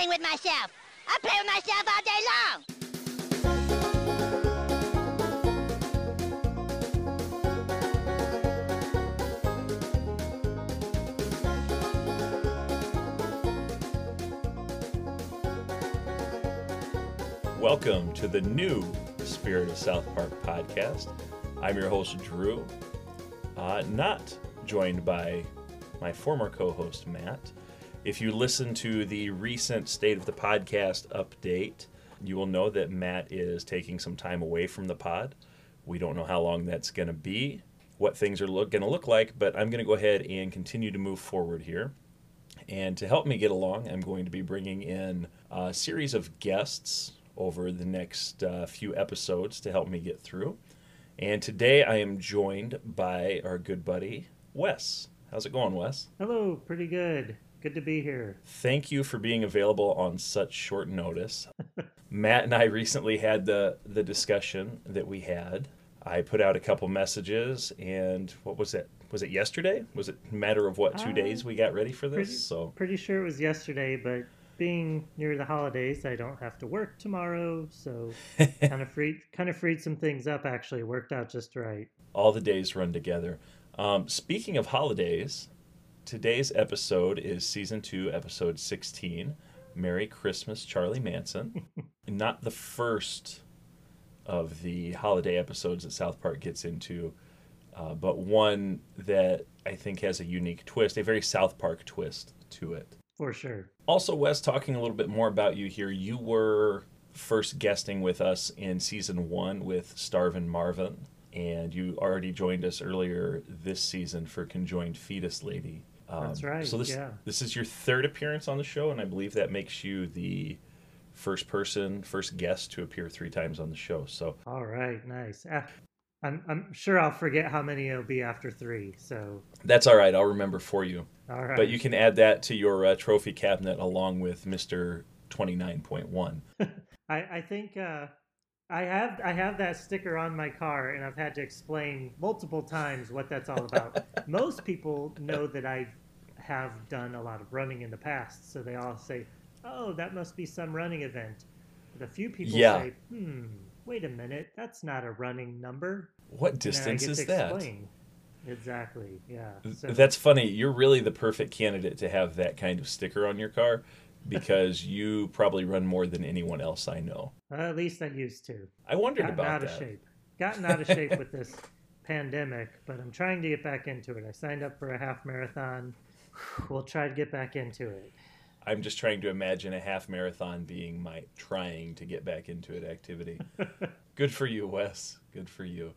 playing with myself. I play with myself all day long. Welcome to the new Spirit of South Park podcast. I'm your host, Drew. Uh, not joined by my former co host, Matt. If you listen to the recent State of the Podcast update, you will know that Matt is taking some time away from the pod. We don't know how long that's going to be, what things are going to look like, but I'm going to go ahead and continue to move forward here. And to help me get along, I'm going to be bringing in a series of guests over the next uh, few episodes to help me get through. And today I am joined by our good buddy, Wes. How's it going, Wes? Hello, pretty good. Good to be here. Thank you for being available on such short notice. Matt and I recently had the, the discussion that we had. I put out a couple messages, and what was it? Was it yesterday? Was it a matter of what, two Uh, days we got ready for this? Pretty, So pretty sure it was yesterday, but being near the holidays, I don't have to work tomorrow, so kind of freed kind of freed some things up. Actually, worked out just right. all the days run together. Um, speaking of holidays, today's episode is season two, episode 16 Merry Christmas, Charlie Manson. Not the first of the holiday episodes that South Park gets into, uh, but one that I think has a unique twist, a very South Park twist to it. For sure. Also, Wes, talking a little bit more about you here, you were first guesting with us in season one with Starvin Marvin, and you already joined us earlier this season for Conjoined Fetus Lady. Um, That's right, So this yeah. this is your third appearance on the show, and I believe that makes you the first person, first guest to appear three times on the show. So All right, nice. Ah, I'm I'm sure I'll forget how many it'll be after three. So, that's all right. I'll remember for you. all right. But you can add that to your uh, trophy cabinet along with Mister Twenty Nine Point One. I, I think uh, I have I have that sticker on my car, and I've had to explain multiple times what that's all about. Most people know that I have done a lot of running in the past, so they all say, "Oh, that must be some running event." But a few people Yeah. say, "Hmm, wait a minute, that's not a running number." What And distance is that? explain. Exactly. Yeah. So, That's funny. You're really the perfect candidate to have that kind of sticker on your car because you probably run more than anyone else I know. at least I used to. I wondered gotten about out that. of shape. Gotten out of shape with this pandemic, but I'm trying to get back into it. I signed up for a half marathon. We'll try to get back into it. I'm just trying to imagine a half marathon being my trying to get back into it activity. Good for you, Wes. Good for you.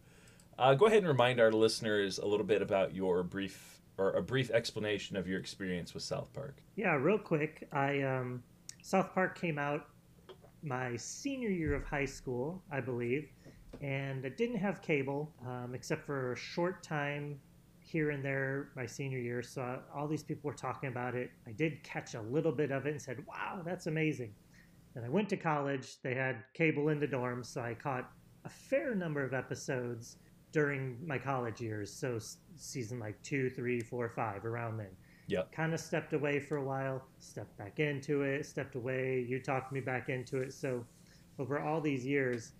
Uh, go ahead and remind our listeners a little bit about your brief or a brief explanation of your experience with South Park. Yeah, real quick. I um, South Park came out my senior year of high school, I believe, and I didn't have cable um, except for a short time here and there my senior year. So uh, all these people were talking about it. I did catch a little bit of it and said, "Wow, that's amazing." And I went to college. They had cable in the dorms, so I caught a fair number of episodes during my college years. So season like two, three, four, five, around then Yep. kind of stepped away for a while, stepped back into it, stepped away. You talked me back into it. So, over all these years,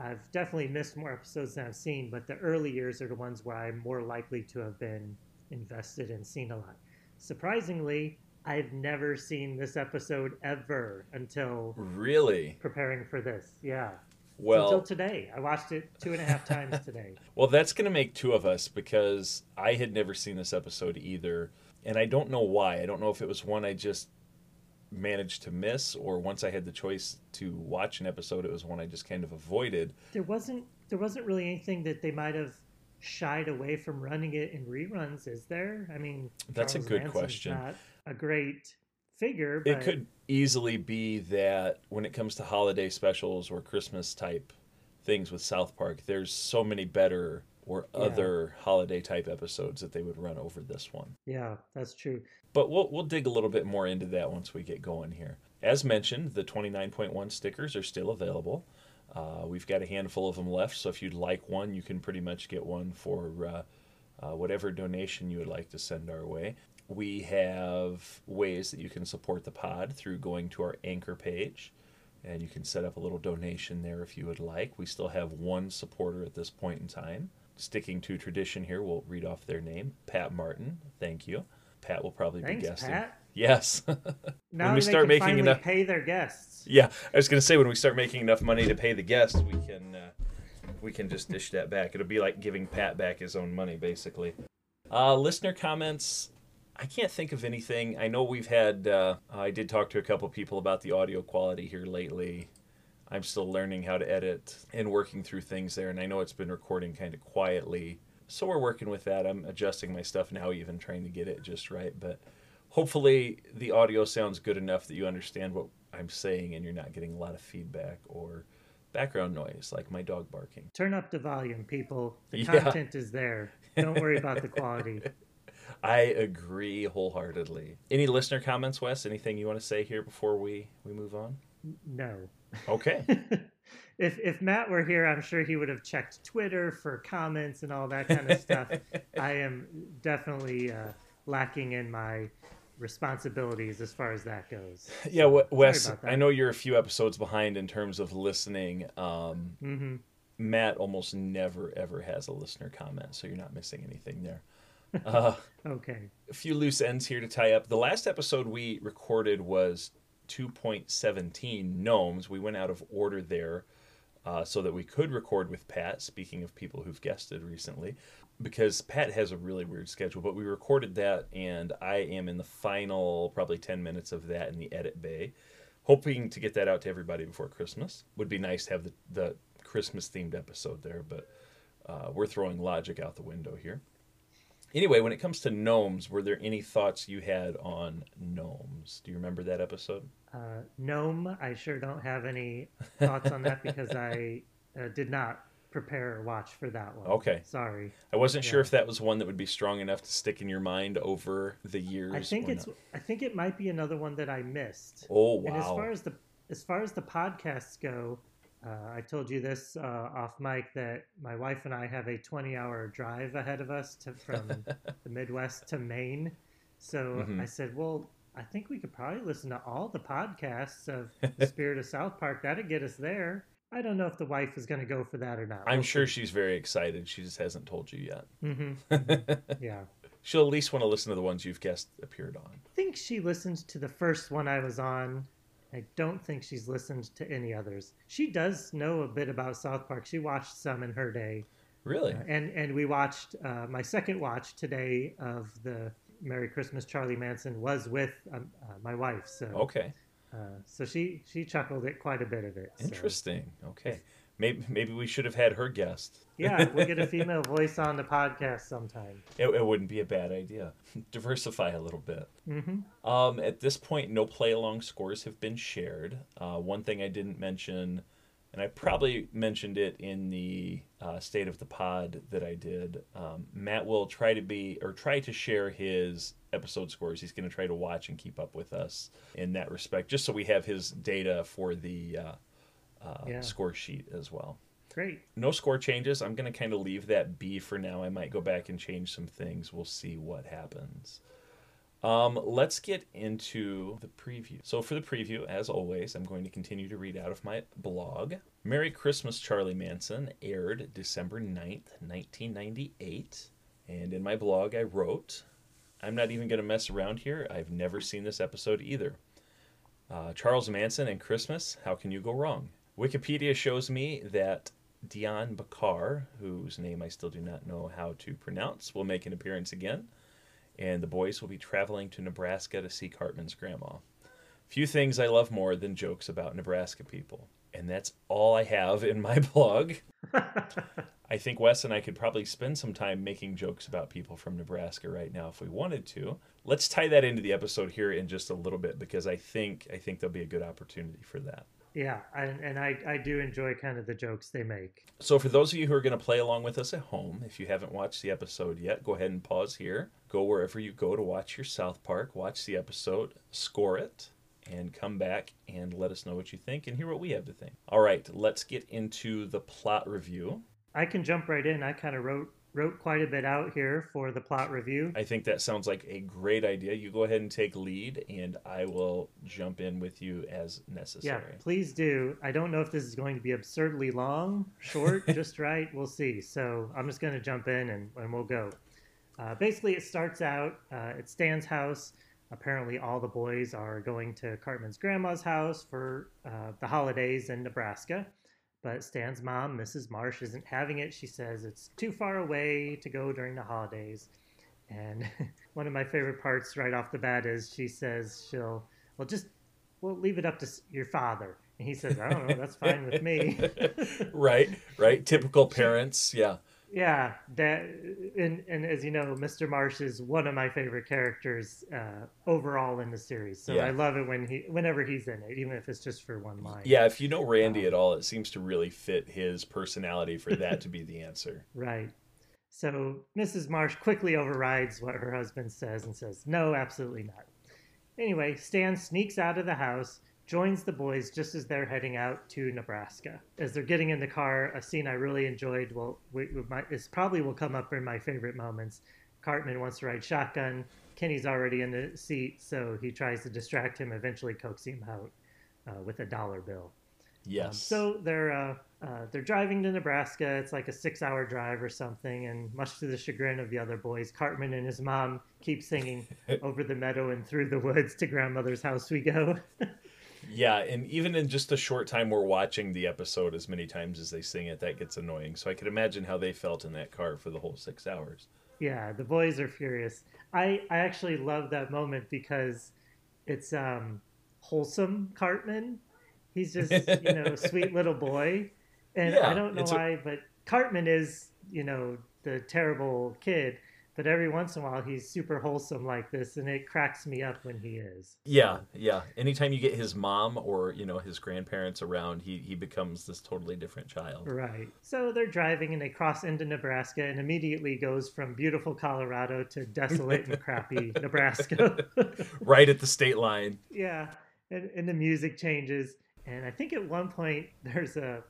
I've definitely missed more episodes than I've seen, but the early years are the ones where I'm more likely to have been invested and seen a lot. Surprisingly, I've never seen this episode ever until Really? preparing for this. Yeah. Well, until today. I watched it two and a half times today. Well, that's going to make two of us because I had never seen this episode either. And I don't know why. I don't know if it was one I just managed to miss or once I had the choice to watch an episode, it was one I just kind of avoided. there wasn't there wasn't really anything that they might have shied away from running it in reruns, is there? I mean, That's a Charles good Manson's question. Not a great figure, but It could easily be that when it comes to holiday specials or Christmas type things with South Park, there's so many better or Yeah. other holiday type episodes that they would run over this one. yeah, that's true. But we'll we'll dig a little bit more into that once we get going here. As mentioned, the 29.1 stickers are still available. Uh, we've got a handful of them left, so if you'd like one, you can pretty much get one for uh, uh, whatever donation you would like to send our way. We have ways that you can support the pod through going to our anchor page, and you can set up a little donation there if you would like. We still have one supporter at this point in time. Sticking to tradition here, we'll read off their name Pat Martin. Thank you. Pat will probably Thanks, be guesting. Pat. Yes. Now we they start making enough- pay their guests. Yeah, I was gonna say when we start making enough money to pay the guests, we can uh, we can just dish that back. It'll be like giving Pat back his own money, basically. Uh, listener comments. I can't think of anything. I know we've had. Uh, I did talk to a couple people about the audio quality here lately. I'm still learning how to edit and working through things there, and I know it's been recording kind of quietly. So we're working with that. I'm adjusting my stuff now, even trying to get it just right. But hopefully the audio sounds good enough that you understand what I'm saying and you're not getting a lot of feedback or background noise like my dog barking. Turn up the volume, people. The Yeah. content is there. Don't worry about the quality. I agree wholeheartedly. Any listener comments, Wes? Anything you want to say here before we we move on? No. Okay. if if Matt were here, I'm sure he would have checked Twitter for comments and all that kind of stuff. I am definitely uh, lacking in my responsibilities as far as that goes. yeah, Wes. I know you're a few episodes behind in terms of listening. Um, hmm Matt almost never ever has a listener comment, so you're not missing anything there. Uh, Okay. a few loose ends here to tie up. The last episode we recorded was 2.17 gnomes. We went out of order there uh, so that we could record with Pat. Speaking of people who've guested recently, because Pat has a really weird schedule, but we recorded that, and I am in the final probably 10 minutes of that in the edit bay, hoping to get that out to everybody before Christmas. Would be nice to have the, the Christmas themed episode there, but uh, we're throwing logic out the window here. Anyway, when it comes to gnomes, were there any thoughts you had on gnomes? Do you remember that episode? Uh, Gnome, I sure don't have any thoughts on that because I uh, did not prepare or watch for that one. Okay. Sorry. I wasn't sure if that was one that would be strong enough to stick in your mind over the years. I think it's. not. I think it might be another one that I missed. Oh wow! And as far as the as far as the podcasts go, uh, I told you this uh, off mic that my wife and I have a 20 hour drive ahead of us to, from the Midwest to Maine. So Mhm. I said, well, I think we could probably listen to all the podcasts of the Spirit of South Park. That'd get us there. I don't know if the wife is going to go for that or not. I'm sure she's very excited. She just hasn't told you yet. hmm Yeah. She'll at least want to listen to the ones you've guest appeared on. I think she listened to the first one I was on. I don't think she's listened to any others. She does know a bit about South Park. She watched some in her day, Really? Uh, and and we watched uh, my second watch today of the Merry Christmas Charlie Manson was with um, uh, my wife. So Okay. uh, so she she chuckled at quite a bit of it. so. Interesting. Okay. Maybe maybe we should have had her guest. Yeah, we'll get a female voice on the podcast sometime. It, it wouldn't be a bad idea. Diversify a little bit. hmm Um, at this point, no play along scores have been shared. Uh, one thing I didn't mention, and I probably mentioned it in the uh, state of the pod that I did. Um, Matt will try to be or try to share his episode scores. He's going to try to watch and keep up with us in that respect, just so we have his data for the uh, uh, Yeah. score sheet as well Great. no score changes. I'm going to kind of leave that be for now. I might go back and change some things. We'll see what happens. Um, let's get into the preview. So, for the preview, as always, I'm going to continue to read out of my blog. Merry Christmas, Charlie Manson aired December 9th, 1998. And in my blog, I wrote, I'm not even going to mess around here. I've never seen this episode either. Uh, Charles Manson and Christmas, how can you go wrong? Wikipedia shows me that Dian Bachar, whose name I still do not know how to pronounce, will make an appearance again, and the boys will be traveling to Nebraska to see Cartman's grandma. Few things I love more than jokes about Nebraska people. And that's all I have in my blog. I think Wes and I could probably spend some time making jokes about people from Nebraska right now if we wanted to. Let's tie that into the episode here in just a little bit because I think I think there'll be a good opportunity for that. Yeah, and, and I, I do enjoy kind of the jokes they make. So, for those of you who are going to play along with us at home, if you haven't watched the episode yet, go ahead and pause here. Go wherever you go to watch your South Park, watch the episode, score it, and come back and let us know what you think and hear what we have to think. All right, let's get into the plot review. I can jump right in. I kind of wrote wrote quite a bit out here for the plot review. I think that sounds like a great idea. You go ahead and take lead, and I will jump in with you as necessary. Yeah, please do. I don't know if this is going to be absurdly long, short, just right. We'll see. So I'm just going to jump in and, and we'll go. Uh, basically, it starts out uh, at Stan's house. Apparently, all the boys are going to Cartman's grandma's house for uh, the holidays in Nebraska. But Stan's mom, Mrs. Marsh, isn't having it. She says it's too far away to go during the holidays. And one of my favorite parts right off the bat is she says she'll, well, just, we'll leave it up to your father. And he says, I don't know, that's fine with me. right, right. Typical parents. Yeah. Yeah, that, and, and as you know, Mr. Marsh is one of my favorite characters uh, overall in the series. So Yeah. I love it when he, whenever he's in it, even if it's just for one line. Yeah, if you know Randy at all, it seems to really fit his personality for that to be the answer. Right. So Mrs. Marsh quickly overrides what her husband says and says, No, absolutely not. Anyway, Stan sneaks out of the house, joins the boys just as they're heading out to Nebraska. As they're getting in the car, a scene I really enjoyed, well, we, we might, probably will come up in my favorite moments. Cartman wants to ride shotgun. Kenny's already in the seat, so he tries to distract him, eventually coaxing him out uh, with a dollar bill. Um, Yes. so they're uh, uh, they're driving to Nebraska. It's like a six-hour drive or something, and much to the chagrin of the other boys, Cartman and his mom keep singing "Over the Meadow and Through the Woods to Grandmother's House We Go." Yeah, and even in just a short time we're watching the episode as many times as they sing it, that gets annoying. So I could imagine how they felt in that car for the whole six hours. yeah, the boys are furious. I I actually love that moment because it's um, wholesome Cartman. He's just you know sweet little boy, and Yeah, I don't know it's a- why, but Cartman is you know the terrible kid. But every once in a while, he's super wholesome like this, and it cracks me up when he is. Yeah, yeah. Anytime you get his mom or, you know, his grandparents around, he, he becomes this totally different child. Right. So they're driving and they cross into Nebraska and immediately goes from beautiful Colorado to desolate and crappy Nebraska. Right at the state line. yeah. And, and the music changes. And I think at one point there's a,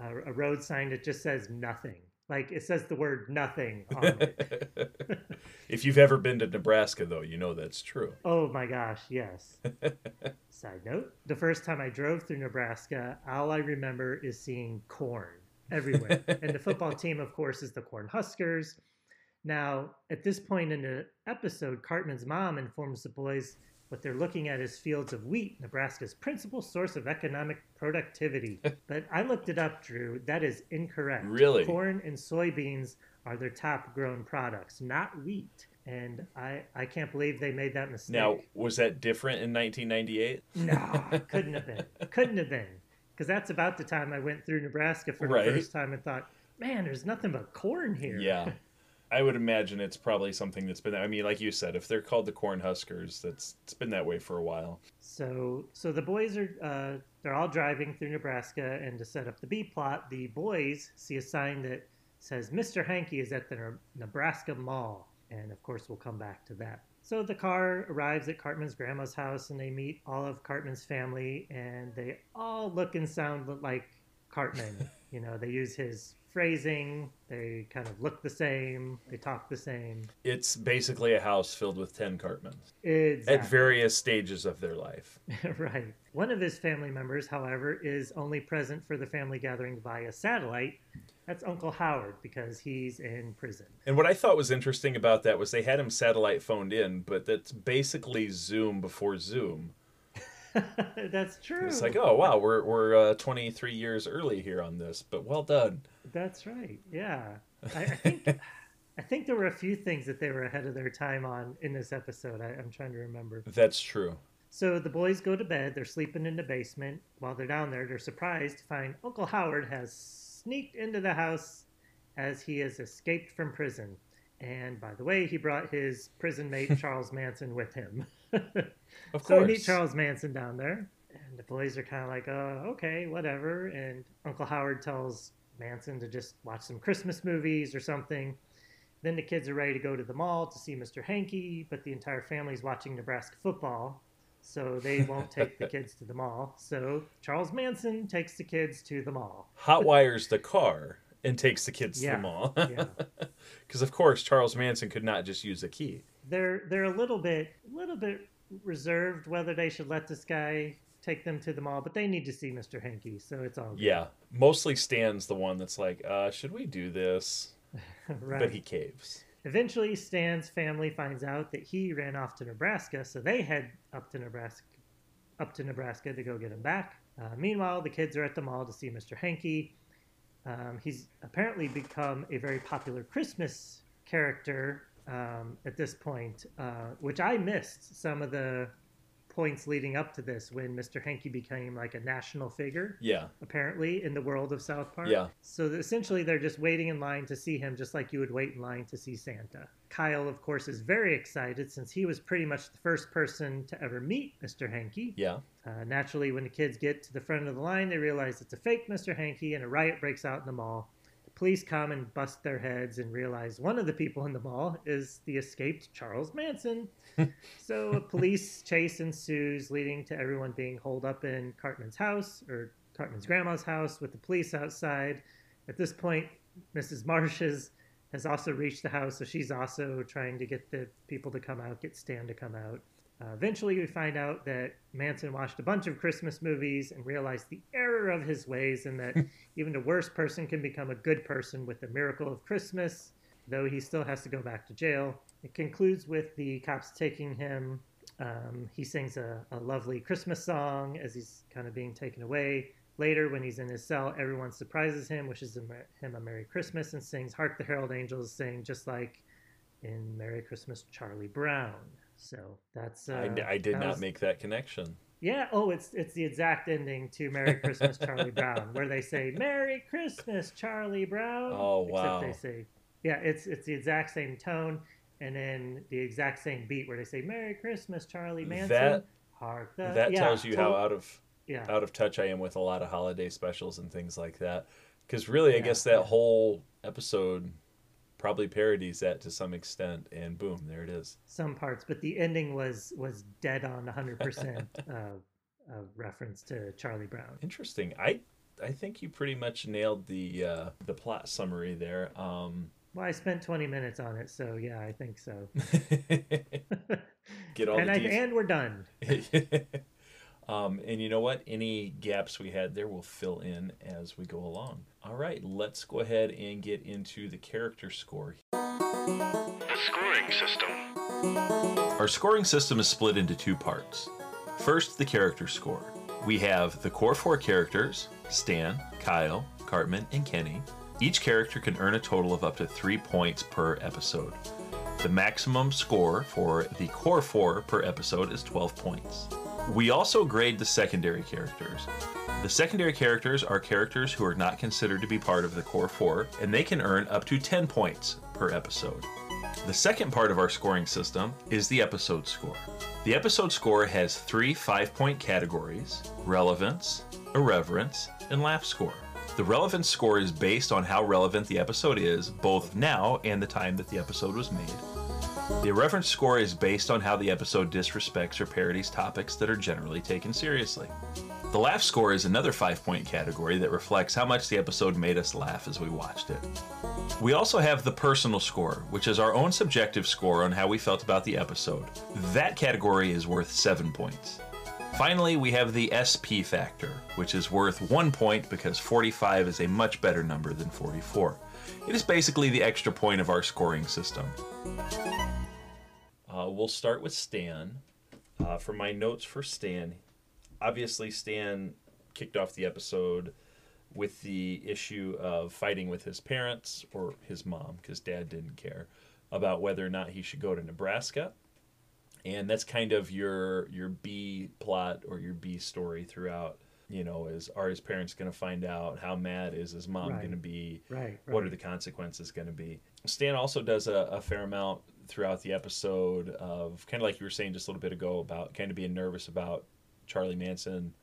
a, a road sign that just says nothing. Like it says the word nothing on it. if you've ever been to Nebraska, though, you know that's true. Oh my gosh, yes. Side note the first time I drove through Nebraska, all I remember is seeing corn everywhere. and the football team, of course, is the Corn Huskers. Now, at this point in the episode, Cartman's mom informs the boys what they're looking at is fields of wheat, Nebraska's principal source of economic productivity. but I looked it up, Drew. That is incorrect. Really? Corn and soybeans are their top grown products, not wheat. And I, I can't believe they made that mistake. Now, was that different in 1998? No, couldn't have been. Couldn't have been. Because that's about the time I went through Nebraska for Right. the first time and thought, man, there's nothing but corn here. Yeah. I would imagine it's probably something that's been. I mean, like you said, if they're called the Corn Huskers, that's it's been that way for a while. So, so the boys are uh, they're all driving through Nebraska, and to set up the B plot, the boys see a sign that says Mr. Hankey is at the Nebraska Mall, and of course we'll come back to that. So the car arrives at Cartman's grandma's house, and they meet all of Cartman's family, and they all look and sound like Cartman. you know, they use his phrasing, they kind of look the same, they talk the same. It's basically a house filled with 10 Cartmans Exactly. at various stages of their life. right. One of his family members, however, is only present for the family gathering via satellite. That's Uncle Howard because he's in prison. And what I thought was interesting about that was they had him satellite phoned in, but that's basically Zoom before Zoom. That's true. It's like, oh wow, we're we're uh, 23 years early here on this, but well done. That's right. Yeah. I, I think I think there were a few things that they were ahead of their time on in this episode. I, I'm trying to remember. That's true. So the boys go to bed. They're sleeping in the basement. While they're down there, they're surprised to find Uncle Howard has sneaked into the house as he has escaped from prison. And by the way, he brought his prison mate Charles Manson with him. Of so we meet Charles Manson down there, and the boys are kind of like, "Uh, okay, whatever." And Uncle Howard tells Manson to just watch some Christmas movies or something. Then the kids are ready to go to the mall to see Mr. Hankey, but the entire family's watching Nebraska football, so they won't take the kids to the mall. So Charles Manson takes the kids to the mall. hot wires the car and takes the kids to the mall. yeah. Because of course Charles Manson could not just use a key. They're they're a little bit little bit reserved whether they should let this guy take them to the mall, but they need to see Mr. Hankey, so it's all good. Yeah, mostly Stan's the one that's like, uh, should we do this? right. But he caves. Eventually, Stan's family finds out that he ran off to Nebraska, so they head up to Nebraska, up to Nebraska to go get him back. Uh, meanwhile, the kids are at the mall to see Mr. Hankey. Um, he's apparently become a very popular Christmas character um, at this point, uh, which I missed some of the points leading up to this when Mr. Hankey became like a national figure Yeah, apparently in the world of South Park. Yeah. So essentially, they're just waiting in line to see him, just like you would wait in line to see Santa. Kyle, of course, is very excited since he was pretty much the first person to ever meet Mr. Hankey. yeah. Uh, naturally, when the kids get to the front of the line, they realize it's a fake Mr. Hankey, and a riot breaks out in the mall. Police come and bust their heads and realize one of the people in the mall is the escaped Charles Manson. so a police chase ensues, leading to everyone being holed up in Cartman's house or Cartman's grandma's house with the police outside. At this point, Mrs. Marshes has also reached the house, so she's also trying to get the people to come out, get Stan to come out. Uh, eventually, we find out that Manson watched a bunch of Christmas movies and realized the error of his ways, and that even the worst person can become a good person with the miracle of Christmas, though he still has to go back to jail. It concludes with the cops taking him. Um, he sings a, a lovely Christmas song as he's kind of being taken away. Later, when he's in his cell, everyone surprises him, wishes him, him a Merry Christmas, and sings Hark the Herald Angels Sing, just like in Merry Christmas, Charlie Brown. So that's. Uh, I, I did that not was- make that connection. yeah. Oh, it's it's the exact ending to Merry Christmas, Charlie Brown, where they say Merry Christmas, Charlie Brown. Oh, wow. Except they say, yeah, it's it's the exact same tone, and then the exact same beat where they say Merry Christmas, Charlie Manson. That- Hark the, that yeah, tells you how out of yeah out of touch I am with a lot of holiday specials and things like that. Because really, I Yeah, guess that whole episode probably parodies that to some extent, and boom, there it is. some parts, but the ending was was dead on 100 percent uh, a reference to Charlie Brown. Interesting. I I think you pretty much nailed the uh, the plot summary there. Um, Well, I spent 20 minutes on it, so yeah, I think so. get all and the I, and we're done. Um, and you know what? Any gaps we had there, we'll fill in as we go along. All right, let's go ahead and get into the character score. The scoring system. Our scoring system is split into two parts. First, the character score. We have the core four characters Stan, Kyle, Cartman, and Kenny. Each character can earn a total of up to three points per episode. The maximum score for the core four per episode is 12 points. We also grade the secondary characters. The secondary characters are characters who are not considered to be part of the core four, and they can earn up to 10 points per episode. The second part of our scoring system is the episode score. The episode score has three five point categories relevance, irreverence, and laugh score. The relevance score is based on how relevant the episode is, both now and the time that the episode was made. The irreverence score is based on how the episode disrespects or parodies topics that are generally taken seriously. The laugh score is another five point category that reflects how much the episode made us laugh as we watched it. We also have the personal score, which is our own subjective score on how we felt about the episode. That category is worth 7 points. Finally, we have the SP factor, which is worth 1 point because 45 is a much better number than 44. It is basically the extra point of our scoring system. Uh, we'll start with Stan. Uh, for my notes for Stan, obviously, Stan kicked off the episode with the issue of fighting with his parents or his mom, because dad didn't care, about whether or not he should go to Nebraska. And that's kind of your your B plot or your B story throughout. You know, is are his parents going to find out? How mad is his mom Right. going to be? Right. What are the consequences going to be? Stan also does a, a fair amount throughout the episode of kind of like you were saying just a little bit ago about kind of being nervous about Charlie Manson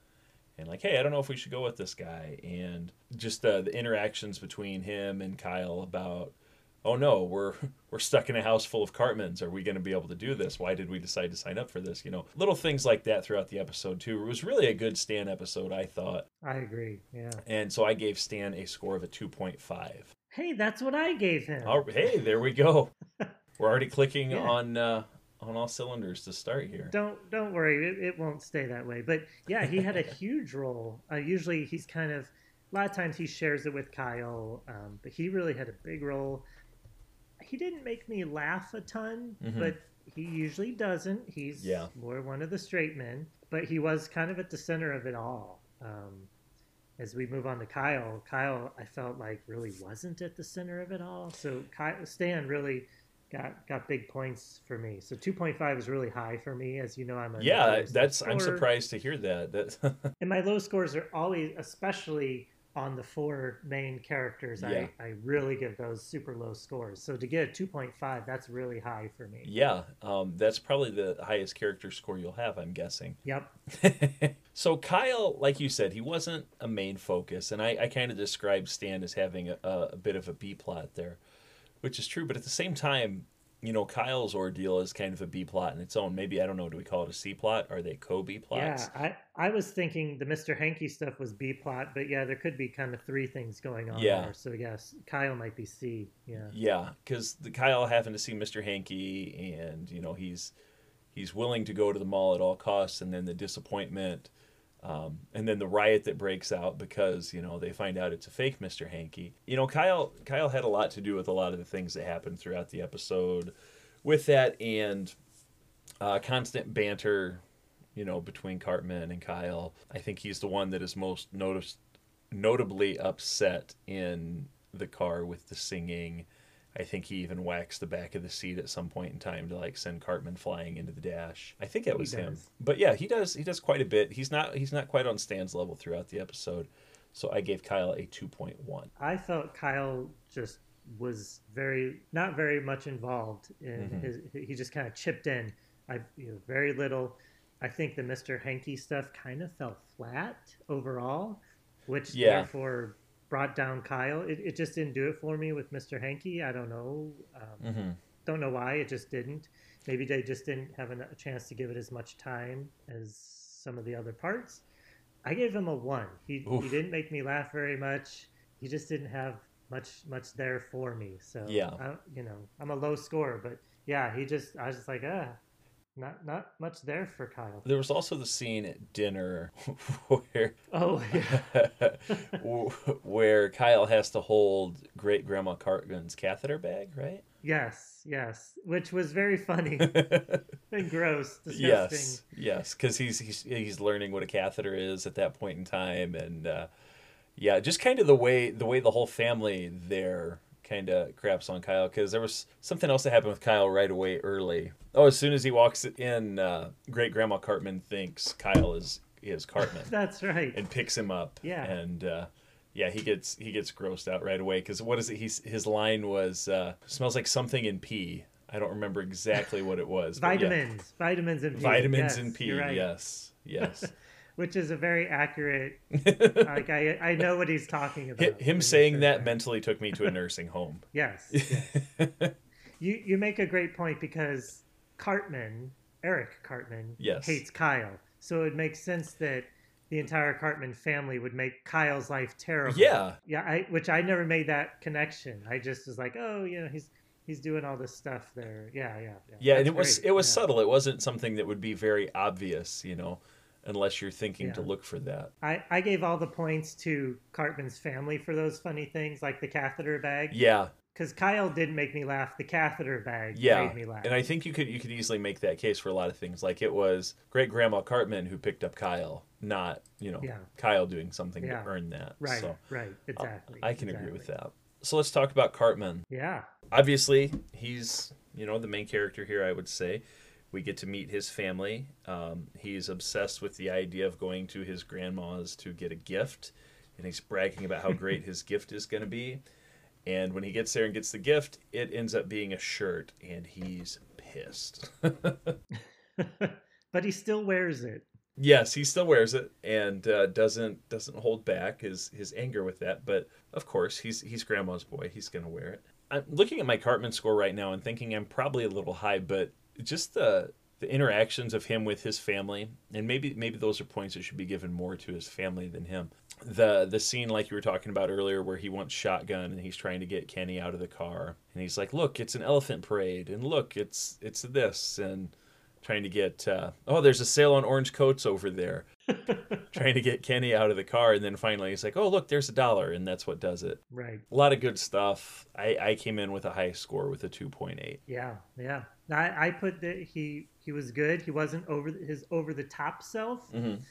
and like, hey, I don't know if we should go with this guy, and just the, the interactions between him and Kyle about oh no, we're we're stuck in a house full of Cartmans. Are we going to be able to do this? Why did we decide to sign up for this? You know, little things like that throughout the episode too. It was really a good Stan episode, I thought, I agree. Yeah. and so I gave Stan a score of a two point five. Hey, that's what I gave him. Oh, hey, there we go. We're already clicking Yeah. on uh, on all cylinders to start here. Don't don't worry, it, it won't stay that way. But yeah, he had a huge role. Uh, usually, he's kind of a lot of times he shares it with Kyle, um, but he really had a big role. He didn't make me laugh a ton, Mhm. but he usually doesn't. He's Yeah. more one of the straight men, but he was kind of at the center of it all. Um, as we move on to Kyle, Kyle, I felt like really wasn't at the center of it all. So Kyle, Stan really got got big points for me. So 2.5 is really high for me. As you know, I'm a Yeah, that's I'm surprised to hear that. That And my low scores are always, especially on the four main characters. Yeah. I, I really give those super low scores. So to get a 2.5, that's really high for me. yeah, um, that's probably the highest character score you'll have. I'm guessing. Yep. so Kyle, like you said, he wasn't a main focus, and I, I kind of described Stan as having a, a bit of a B plot there, which is true. But at the same time, you know, Kyle's ordeal is kind of a B plot in its own. Maybe I don't know. Do we call it a C plot? Are they co B plots? Yeah, I, I was thinking the Mr. Hankey stuff was B plot, but yeah, there could be kind of three things going on Yeah. there. So yes, Kyle might be C. Yeah. Yeah, because the Kyle having to see Mr. Hankey, and you know he's he's willing to go to the mall at all costs, and then the disappointment, um, and then the riot that breaks out because you know they find out it's a fake Mr. Hankey. You know, Kyle Kyle had a lot to do with a lot of the things that happened throughout the episode, with that and uh, constant banter, you know, between Cartman and Kyle. I think he's the one that is most noticed, notably upset in the car with the singing. I think he even whacks the back of the seat at some point in time to like send Cartman flying into the dash. I think that was him. But yeah, he does he does quite a bit. He's not he's not quite on Stan's level throughout the episode. So I gave Kyle a 2.1. I felt Kyle just was very not very much involved in Mhm. his. He just kind of chipped in. I you know very little. I think the Mr. Hankey stuff kind of fell flat overall, which Yeah. therefore brought down Kyle. It, it just didn't do it for me with Mr. Hankey. I don't know. Um, Mm-hmm. don't know why it just didn't. Maybe they just didn't have a chance to give it as much time as some of the other parts. I gave him a one. He Oof. he didn't make me laugh very much. He just didn't have much much there for me. So Yeah. I, you know, I'm a low score, but yeah, he just I was just like ah, not not much there for Kyle. There was also the scene at dinner where Oh yeah, where Kyle has to hold great grandma Cartman's catheter bag, right? yes, yes, which was very funny and gross, disgusting. yes, yes, because he's he's he's learning what a catheter is at that point in time, and uh, yeah, just kind of the way the way the whole family there kind of craps on Kyle because there was something else that happened with Kyle right away early. Oh, as soon as he walks in, uh, great grandma Cartman thinks Kyle is is Cartman That's right. and picks him up. Yeah. and uh, yeah, he gets he gets grossed out right away because what is it? He's his line was uh, smells like something in pee. I don't remember exactly what it was. but yeah. vitamins, vitamins and pee. Vitamins Yes, and pee. right. Yes, yes. which is a very accurate. like I, I know what he's talking about. Him saying that mentally took me to a nursing home. Yes, yes. you you make a great point because Cartman, Eric Cartman, Yes. hates Kyle, so it makes sense that the entire Cartman family would make Kyle's life terrible. Yeah. yeah. I which I never made that connection. I just was like, oh, you know, he's he's doing all this stuff there. Yeah, yeah, yeah. Yeah, and it was great. it was Yeah. subtle. It wasn't something that would be very obvious, you know, unless you're thinking to look for that. I, I gave all the points to Cartman's family for those funny things, like the catheter bag. Yeah, Because Kyle didn't make me laugh. The catheter bag yeah. made me laugh. And I think you could you could easily make that case for a lot of things. Like it was great grandma Cartman who picked up Kyle, not you know Yeah. Kyle doing something Yeah. to earn that. right, So right, exactly. I can agree with that. So let's talk about Cartman. Yeah, obviously he's you know the main character here i would say we get to meet his family. Um, he's obsessed with the idea of going to his grandma's to get a gift and he's bragging about how great his gift is going to be. And when he gets there and gets the gift it ends up being a shirt and he's pissed. But he still wears it. yes he still wears it and uh, doesn't doesn't hold back his his anger with that but of course he's he's grandma's boy. He's going to wear it. I'm looking at my Cartman score right now and thinking I'm probably a little high, but just the the interactions of him with his family, and maybe maybe those are points that should be given more to his family than him. The the scene like you were talking about earlier, where he wants shotgun and he's trying to get Kenny out of the car, and he's like, "Look, it's an elephant parade, and look, it's it's this," and trying to get uh, oh, there's a sale on orange coats over there. trying to get Kenny out of the car, and then finally he's like, "Oh, look, there's a dollar," and that's what does it. Right. A lot of good stuff. I, I came in with a high score with a 2.8. Yeah. Yeah. I, I put that he he was good. He wasn't over his over the top self. Mhm.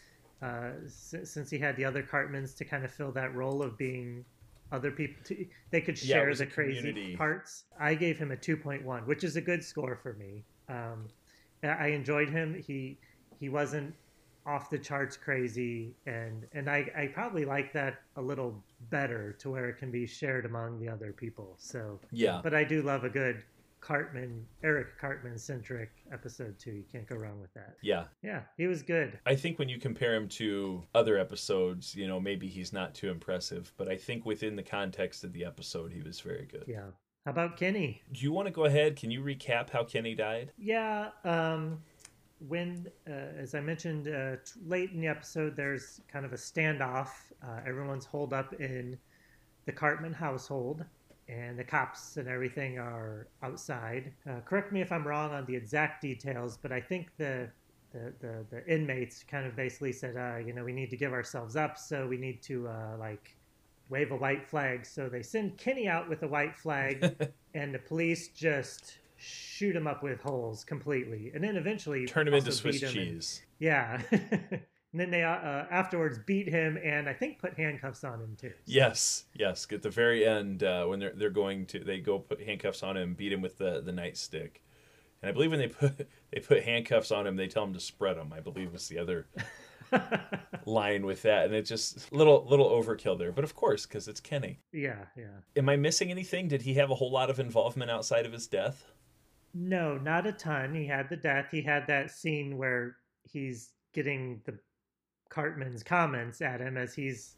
Uh, s- since he had the other Cartmans to kind of fill that role of being other people, to, they could share was the crazy community. parts. I gave him a two point one, which is a good score for me. Um, I I enjoyed him. He he wasn't off the charts crazy, and and I I probably like that a little better to where it can be shared among the other people. So Yeah. but I do love a good Cartman, Eric Cartman centric episode too. You can't go wrong with that. Yeah. Yeah, he was good. I think when you compare him to other episodes, you know, maybe he's not too impressive, but I think within the context of the episode, he was very good. Yeah. How about Kenny? Do you want to go ahead? Can you recap how Kenny died? Yeah. Um, when, uh, as I mentioned uh, t- late in the episode, there's kind of a standoff. Uh, everyone's holed up in the Cartman household, and the cops and everything are outside. Uh, correct me if I'm wrong on the exact details, but I think the the, the, the inmates kind of basically said, uh, you know, we need to give ourselves up, so we need to uh, like wave a white flag. So they send Kenny out with a white flag, and the police just shoot him up with holes completely, and then eventually Turn him into Swiss him and- cheese. yeah. and then they uh, uh, afterwards beat him and I think put handcuffs on him too. Yes, yes. At the very end, uh, when they're they're going to, they go put handcuffs on him, beat him with the the nightstick, and I believe when they put they put handcuffs on him, they tell him to spread them. I believe was the other line with that, and it's just little little overkill there. But of course, because it's Kenny. yeah, yeah. Am I missing anything? Did he have a whole lot of involvement outside of his death? No, not a ton. He had the death. He had that scene where he's getting the Cartman's comments at him as he's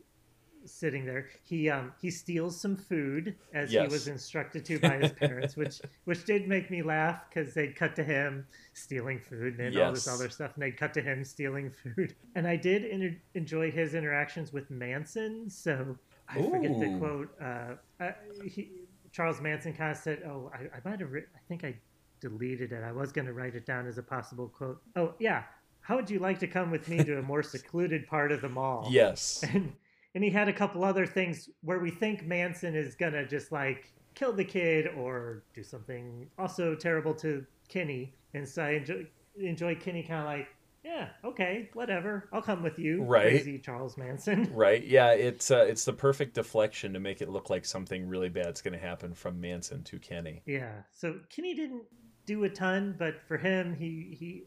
sitting there. He um he steals some food as he was instructed to by his parents, which which did make me laugh because they'd cut to him stealing food and all this other stuff, and they'd cut to him stealing food. And I did inter- enjoy his interactions with Manson. So I forget the quote. Uh, uh, he, Charles Manson kind of said, "Oh, I, I might have. I think I deleted it. I was going to write it down as a possible quote. Oh, yeah. How would you like to come with me to a more secluded part of the mall? Yes. And, and he had a couple other things where we think Manson is going to just like kill the kid or do something also terrible to Kenny. And so I enjoy, enjoy Kenny kind of like, yeah, okay, whatever. I'll come with you. Right. Crazy Charles Manson. Right. Yeah. It's uh, it's the perfect deflection to make it look like something really bad's going to happen from Manson to Kenny. Yeah. So Kenny didn't do a ton, but for him, he he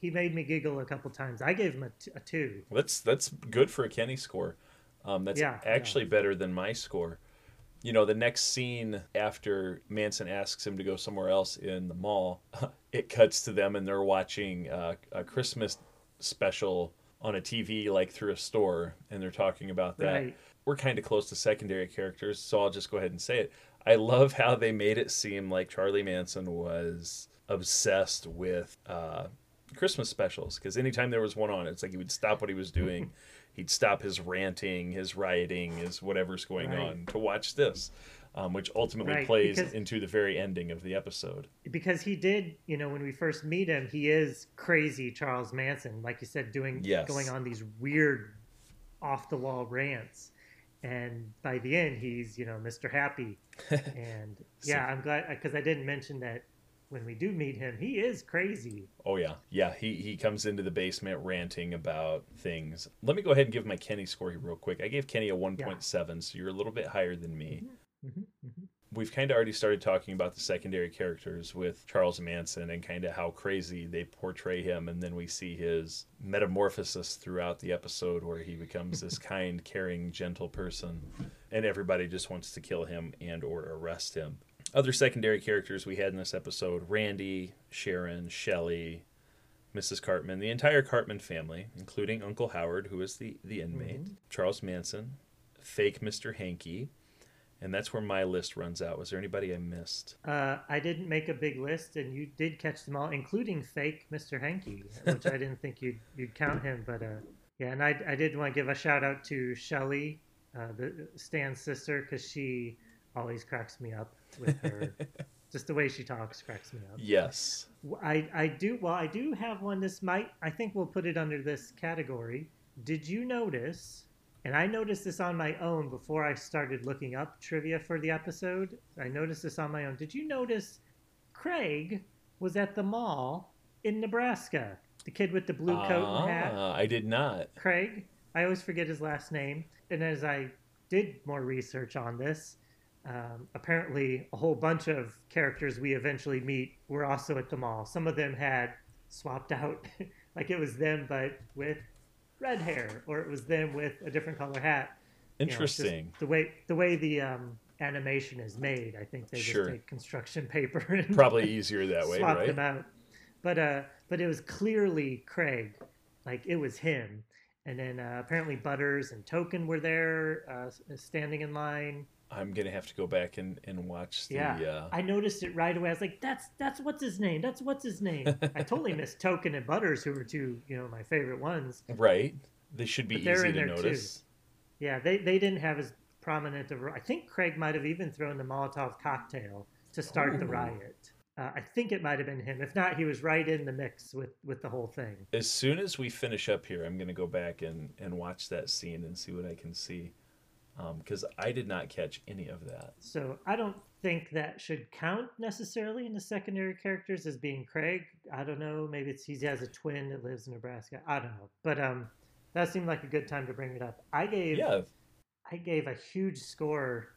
he made me giggle a couple times. I gave him a, t- a two. That's that's good for a Kenny score. Um, that's Yeah, yeah. actually better than my score. You know, the next scene after Manson asks him to go somewhere else in the mall, it cuts to them and they're watching uh, a Christmas special on a TV, like through a store, and they're talking about that. Right. We're kind of close to secondary characters, so I'll just go ahead and say it. I love how they made it seem like Charlie Manson was obsessed with uh, Christmas specials because anytime there was one on, it's like he would stop what he was doing, he'd stop his ranting, his rioting, his whatever's going Right. on to watch this, um, which ultimately Right, plays because- into the very ending of the episode. Because he did, you know, when we first meet him, he is crazy Charles Manson, like you said, doing Yes. going on these weird, off the wall rants. And by the end, he's you know Mr. Happy. And yeah, I'm glad because I didn't mention that when we do meet him, he is crazy. Oh yeah, yeah. He he comes into the basement ranting about things. Let me go ahead and give my Kenny score here real quick. I gave Kenny a one point seven, so you're a little bit higher than me. hmm hmm We've kind of already started talking about the secondary characters with Charles Manson and kind of how crazy they portray him, and then we see his metamorphosis throughout the episode where he becomes this kind, caring, gentle person, and everybody just wants to kill him and or arrest him. Other secondary characters we had in this episode: Randy, Sharon, Shelley, Mrs. Cartman, the entire Cartman family, including Uncle Howard, who is the the inmate, Charles Manson, fake Mr. Hankey, And that's where my list runs out. Was there anybody I missed? Uh, I didn't make a big list, and you did catch them all, including fake Mr. Hankey, which I didn't think you'd you'd count him. But uh, yeah, and I, I did want to give a shout out to Shelley, uh, the Stan's sister, because she always cracks me up with her. Just the way she talks cracks me up. Yes. I, I do well I do have one this might I think we'll put it under this category. Did you notice and I noticed this on my own before I started looking up trivia for the episode. I noticed this on my own. Did you notice Craig was at the mall in Nebraska? The kid with the blue coat and hat. Ah, I did not. Craig. I always forget his last name. And as I did more research on this, um, apparently a whole bunch of characters we eventually meet were also at the mall. Some of them had swapped out, like it was them but with red hair, or it was them with a different color hat. You know, Interesting. the way the way the um, animation is made, I think they Sure. just take construction paper and Probably easier that way, swap right? them out. But uh, but it was clearly Craig, like it was him. And then uh, apparently Butters and Token were there, uh, standing in line. I'm gonna have to go back and, and watch the. Yeah, Uh, I noticed it right away. I was like, "That's that's what's his name? That's what's his name?" I totally missed Token and Butters, who were two, you know, my favorite ones. right. They should be But easy in to there too. notice. Yeah, they they didn't have as prominent of. I think Craig might have even thrown the Molotov cocktail to start the riot. Uh, I think it might have been him. If not, he was right in the mix with with the whole thing. As soon as we finish up here, I'm gonna go back and and watch that scene and see what I can see, because I did not catch any of that. So I don't think that should count necessarily in the secondary characters as being Craig. I don't know. Maybe it's he has a twin that lives in Nebraska. I don't know. But um, that seemed like a good time to bring it up. I gave Yeah, I gave a huge score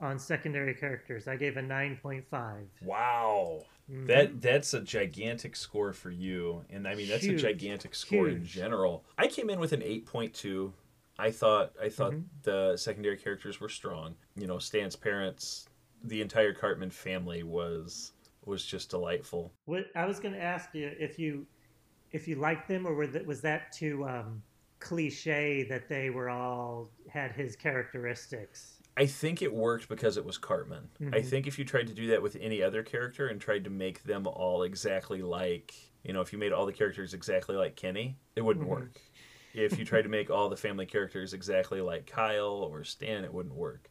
on secondary characters. I gave a nine point five. Wow. Mm-hmm. That that's a gigantic score for you, and I mean that's Huge. a gigantic score in general. I came in with an eight point two. I thought I thought Mhm. the secondary characters were strong. You know, Stan's parents, the entire Cartman family was was just delightful. What I was going to ask you if you if you liked them or was that too um, cliche that they were all had his characteristics? I think it worked because it was Cartman. I Mhm. think if you tried to do that with any other character and tried to make them all exactly like, you know, if you made all the characters exactly like Kenny, it wouldn't Mhm. work. If you tried to make all the family characters exactly like Kyle or Stan, it wouldn't work.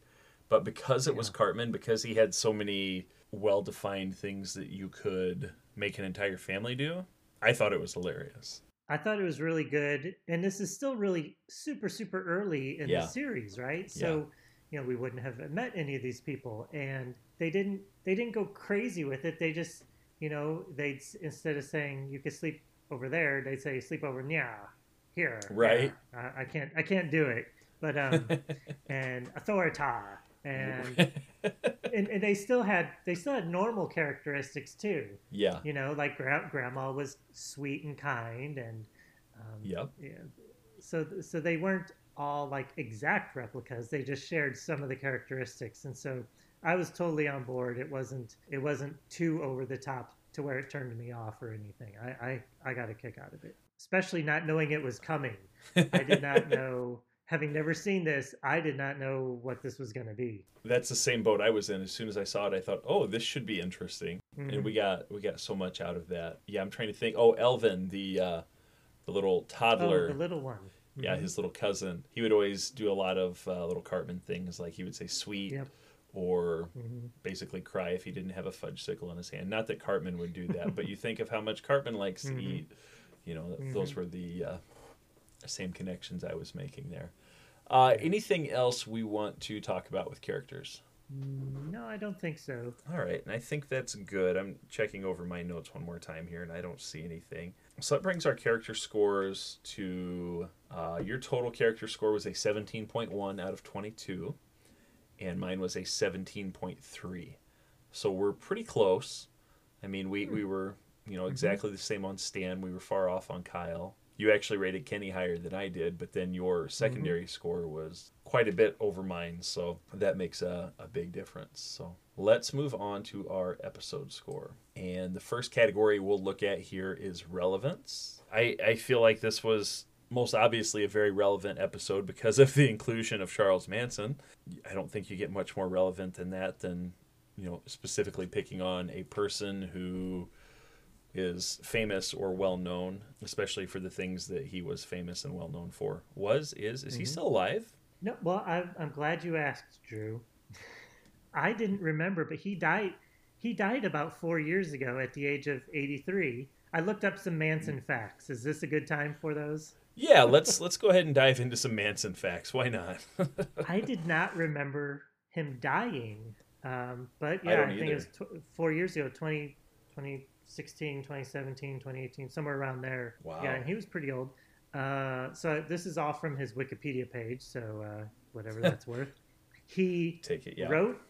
But because it was Cartman, because he had so many well defined things that you could make an entire family do, I thought it was hilarious. I thought it was really good, and this is still really super super early in Yeah. the series, right? So, you know, we wouldn't have met any of these people, and they didn't they didn't go crazy with it. They just, you know, they'd instead of saying you could sleep over there, they'd say sleep over yeah here. Right. yeah." I, I can't I can't do it, but um, and authorita. And, and and they still had they still had normal characteristics too. yeah. You know, like gra- grandma was sweet and kind, and um, Yep. yeah. So so they weren't all like exact replicas. They just shared some of the characteristics, and so I was totally on board. It wasn't it wasn't too over the top to where it turned me off or anything. I I, I got a kick out of it, especially not knowing it was coming. I did not know. Having never seen this, I did not know what this was going to be. That's the same boat I was in. As soon as I saw it, I thought, "Oh, this should be interesting." Mhm. And we got we got so much out of that. Yeah, I'm trying to think. Oh, Elvin, the uh, the little oh, toddler. the little one. yeah, Mhm. his little cousin. He would always do a lot of uh, little Cartman things, like he would say "sweet" Yep. or Mhm. basically cry if he didn't have a fudge sickle in his hand. Not that Cartman would do that, but you think of how much Cartman likes to Mhm. eat. You know, those were the uh, same connections I was making there. Uh, anything else we want to talk about with characters? No, I don't think so. All right, and I think that's good. I'm checking over my notes one more time here, and I don't see anything. So that brings our character scores to uh, your total character score was a 17.1 out of 22, and mine was a 17.3. So we're pretty close. I mean, we, we were you know mm-hmm. exactly the same on Stan. We were far off on Kyle. You actually rated Kenny higher than I did, but then your mm-hmm. secondary score was quite a bit over mine, so that makes a, a big difference. So let's move on to our episode score. And the first category we'll look at here is relevance. I, I feel like this was most obviously a very relevant episode because of the inclusion of Charles Manson. I don't think you get much more relevant than that than, you know, specifically picking on a person who is famous or well known, especially for the things that he was famous and well known for. Was, is, is he still alive? No, well, I, I'm glad you asked, Drew. I didn't remember, but he died. He died about four years ago at the age of 83. I looked up some Manson facts. Is this a good time for those? Yeah, let's let's go ahead and dive into some Manson facts. Why not? I did not remember him dying. Um, but yeah, I, don't think either. it was tw- four years ago 20, 20, 2016, 2017, 2018, somewhere around there. Wow. Yeah, and he was pretty old. Uh, so this is all from his Wikipedia page, so uh, whatever that's worth. He Take it, yeah. wrote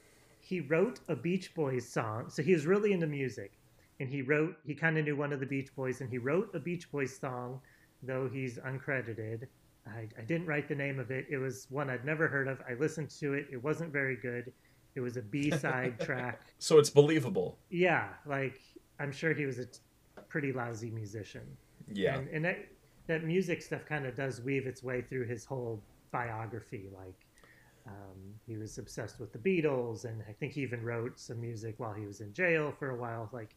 he wrote a Beach Boys song. So he was really into music, and he wrote he kind of knew one of the Beach Boys, and he wrote a Beach Boys song, though he's uncredited. I, I didn't write the name of it. It was one I'd never heard of. I listened to it. It wasn't very good. It was a B side track. So it's believable. Yeah, like I'm sure he was a t- pretty lousy musician. Yeah. And, and that that music stuff kind of does weave its way through his whole biography. Like um, he was obsessed with the Beatles, and I think he even wrote some music while he was in jail for a while. Like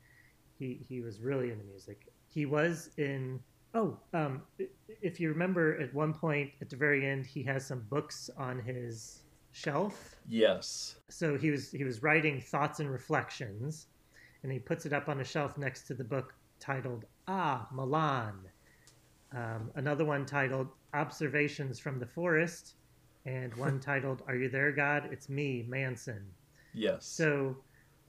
he he was really into music. He was in. Oh, um, if you remember, at one point at the very end, he has some books on his shelf Yes. so he was he was writing thoughts and reflections and he puts it up on a shelf next to the book titled ah milan um, another one titled observations from the forest and one titled are you there god it's me manson Yes. so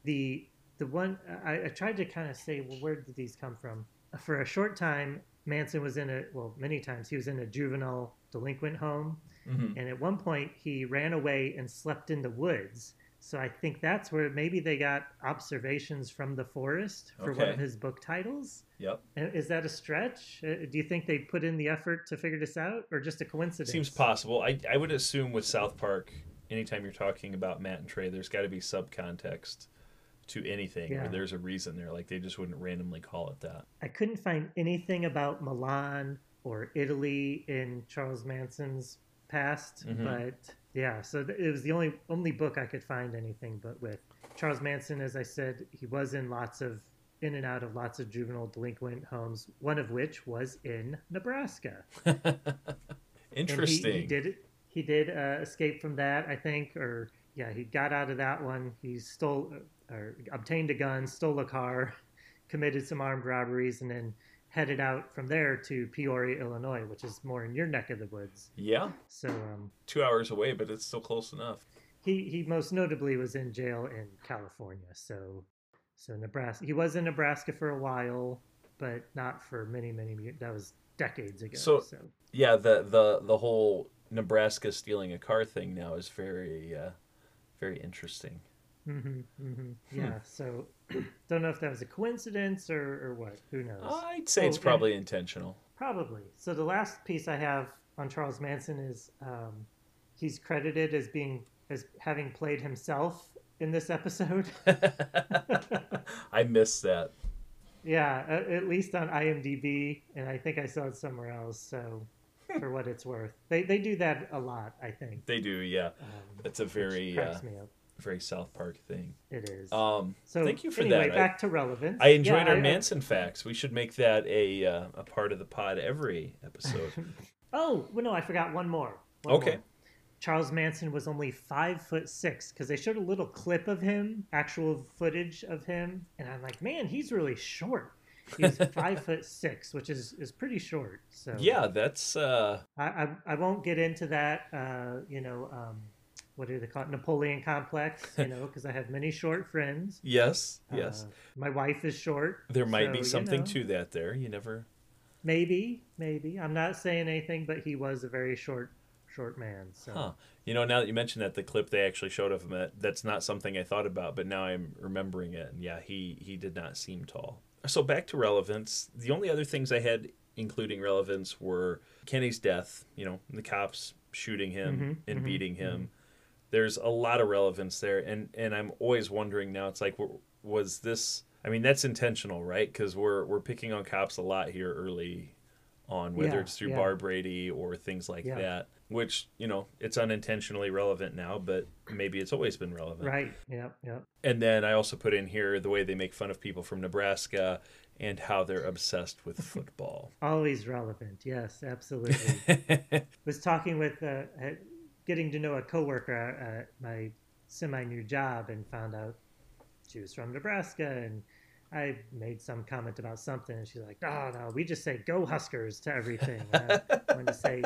the the one I, I tried to kind of say, well, where did these come from? For a short time, Manson was in a well, many times he was in a juvenile delinquent home, Mhm. and at one point he ran away and slept in the woods. So I think that's where maybe they got observations from the forest for one of his book titles. Yep. And Is that a stretch? Uh, Do you think they put in the effort to figure this out, or just a coincidence? Seems possible. I, I would assume with South Park, anytime you're talking about Matt and Trey, there's got to be subcontext to anything, Yeah. or there's a reason there. Like they just wouldn't randomly call it that. I couldn't find anything about Milan or Italy in Charles Manson's past, Mhm. but yeah, so th- it was the only only book I could find anything but with Charles Manson. As I said, he was in lots of in and out of lots of juvenile delinquent homes. One of which was in Nebraska. Interesting. And he, he did he did uh, escape from that, I think, or yeah, he got out of that one. He stole uh, or obtained a gun, stole a car, committed some armed robberies, and then headed out from there to Peoria, Illinois, which is more in your neck of the woods. Yeah, So um, two hours away, but it's still close enough. he he most notably was in jail in California. So so Nebraska. He was in Nebraska for a while, but not for many many years. That was decades ago. So- so Yeah, the the the whole Nebraska stealing a car thing now is very uh, very interesting. Hmm hmm Yeah. So don't know if that was a coincidence or, or what. Who knows? I'd say it's Oh, and- probably intentional. Probably. So the last piece I have on Charles Manson is um, he's credited as being as having played himself in this episode. I missed that. yeah, at least on IMDb, and I think I saw it somewhere else. So for what it's worth, they they do that a lot. I think. They do, yeah. Um, It's a very uh, cracks me up. Very South Park thing. It is. Um, so thank you for anyway, that. I- back to relevance. I enjoyed Yeah, our I- Manson facts. We should make that a uh, a part of the pod every episode. Oh, well, no, I forgot one more. One Okay. more. Charles Manson was only five foot six because they showed a little clip of him, actual footage of him, and I'm like, man, he's really short. He's five foot six, which is is pretty short. So yeah, that's uh, I I, I won't get into that. Uh, you know, um, what do they call it? Napoleon complex. You know, because I have many short friends. yes, yes. Uh, my wife is short. there might so, be you something know. to that there. You never. Maybe, maybe. I'm not saying anything, but he was a very short, short man. So Huh. You know, now that you mentioned that, the clip they actually showed of him, that- that's not something I thought about, but now I'm remembering it. And yeah, he he did not seem tall. So back to relevance. The only other things I had, including relevance, were Kenny's death. You know, the cops shooting him Mhm, and mhm, beating him. There's a lot of relevance there, and and I'm always wondering now. It's like, was this? I mean, that's intentional, right? Because we're we're picking on cops a lot here early on, whether Yeah, it's through yeah. Barbrady or things like Yeah. that. Which you know, it's unintentionally relevant now, but maybe it's always been relevant. Right. yeah yeah And then I also put in here the way they make fun of people from Nebraska and how they're obsessed with football. Always relevant. Yes, absolutely. was talking with, uh, getting to know a coworker at my semi-new job, and found out she was from Nebraska, and I made some comment about something, and she's like, "Oh no, we just say go Huskers to everything." And I wanted to say,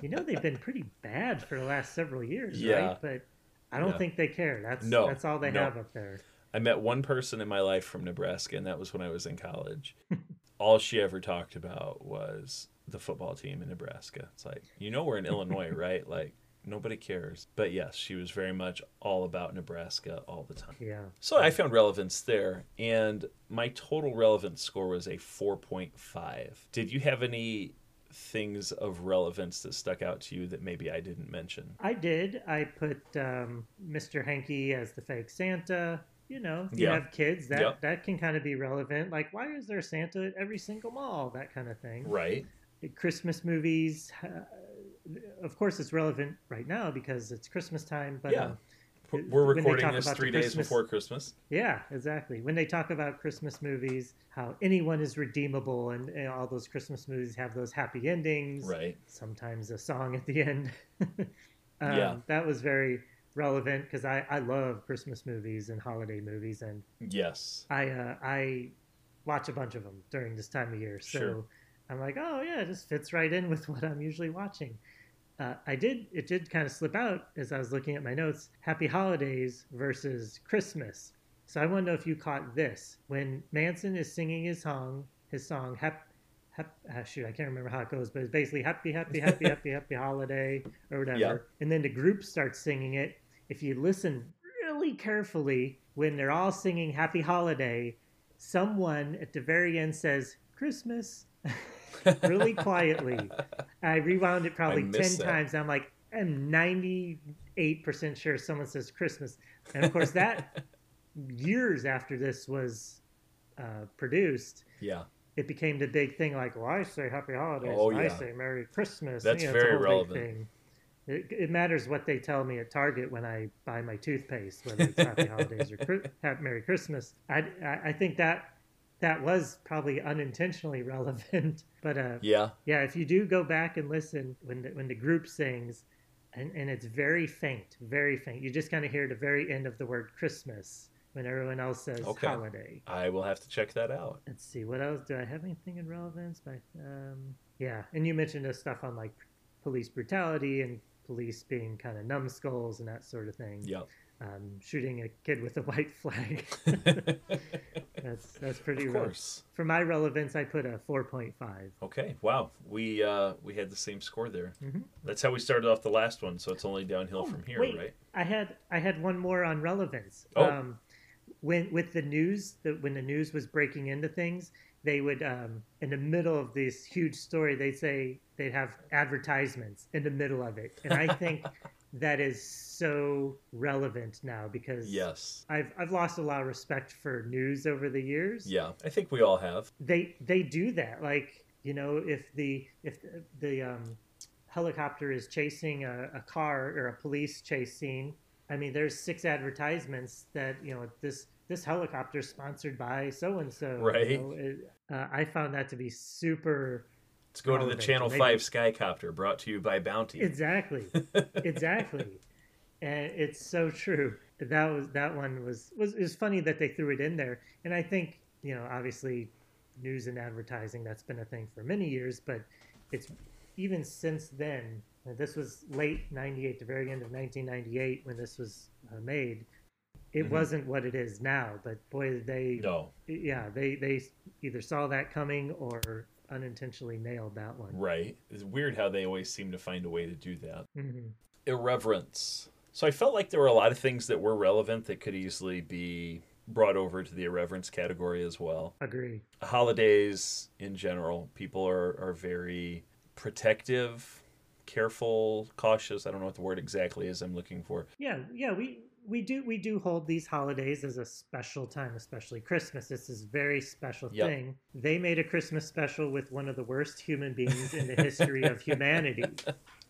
you know, they've been pretty bad for the last several years, Yeah. right? But I don't Yeah. think they care. That's No, that's all they no. have up there. I met one person in my life from Nebraska, and that was when I was in college. All she ever talked about was the football team in Nebraska. It's like, you know, we're in Illinois, right? Like, nobody cares. But yes, she was very much all about Nebraska all the time. Yeah. So I found relevance there, and my total relevance score was a 4.5. Did you have any things of relevance that stuck out to you that maybe I didn't mention? I did. I put um, Mr. Hanky as the fake Santa. You know, if you Yeah. have kids, that Yep. that can kind of be relevant. Like, why is there Santa at every single mall? That kind of thing. Right. Christmas movies. Uh, of course, it's relevant right now because it's Christmas time. But Yeah. um, We're recording this three days Christmas- before Christmas. yeah, exactly. When they talk about Christmas movies, how anyone is redeemable, and, and all those Christmas movies have those happy endings. Right. sometimes a song at the end. um, Yeah. That was very relevant because I, I love Christmas movies and holiday movies, and Yes. I uh, I watch a bunch of them during this time of year. So Sure. I'm like, oh yeah, it just fits right in with what I'm usually watching. Uh, I did it did kind of slip out as I was looking at my notes. Happy Holidays versus Christmas. So I want to know if you caught this when Manson is singing his song, his song, hap, hap, uh, shoot, I can't remember how it goes, but it's basically happy, happy, happy, happy, happy holiday or whatever. Yeah. And then the group starts singing it. If you listen really carefully, when they're all singing Happy Holiday, someone at the very end says Christmas really quietly. I rewound it probably 10 missed that. times. I'm like, I'm 98% sure someone says Christmas. And of course, that years after this was uh, produced, Yeah. it became the big thing like, well, I say Happy Holidays, Oh, and I say Merry Christmas. That's You know, very relevant. It, it matters what they tell me at Target when I buy my toothpaste, whether it's Happy Holidays or Merry Christmas. I, I, I think that that was probably unintentionally relevant, but uh, Yeah. yeah, if you do go back and listen when the, when the group sings, and, and it's very faint, very faint. You just kind of hear the very end of the word Christmas when everyone else says Okay. holiday. I will have to check that out. Let's see what else. Do I have anything in relevance? By um, yeah, and you mentioned this stuff on like police brutality and police being kind of numbskulls and that sort of thing. Yep. Um, shooting a kid with a white flag. that's that's pretty. of rough. course. For my relevance, I put a four point five. Okay. Wow. We uh we had the same score there. Mhm. That's how we started off the last one, so it's only downhill Oh, from here, wait. right? I had I had one more on relevance. Oh. Um, when with the news, the, when the news was breaking into things, they would um, in the middle of this huge story, they'd say they'd have advertisements in the middle of it, and I think that is so relevant now because Yes. I've I've lost a lot of respect for news over the years Yeah. I think we all have. they they do that like you know if the if the, the um, helicopter is chasing a, a car or a police chase scene i mean there's six advertisements that you know this this helicopter is sponsored by so and so Right. uh, i found that to be super Let's go to the. Channel Maybe- 5 Skycopter brought to you by Bounty. exactly exactly and it's so true that was that one was was it was funny that they threw it in there and i think you know obviously news and advertising that's been a thing for many years but it's even since then this was late 98 the very end of 1998 when this was uh, made it Mhm. wasn't what it is now but boy they no. yeah they they either saw that coming or unintentionally nailed that one Right. It's weird how they always seem to find a way to do that. Mhm. Irreverence. So I felt like there were a lot of things that were relevant that could easily be brought over to the irreverence category as well. agree holidays in general, people are, are very protective, careful, cautious. I don't know what the word exactly is I'm looking for. Yeah, yeah, we we do we do hold these holidays as a special time, especially Christmas. This is a very special Yep. thing. They made a Christmas special with one of the worst human beings in the history of humanity.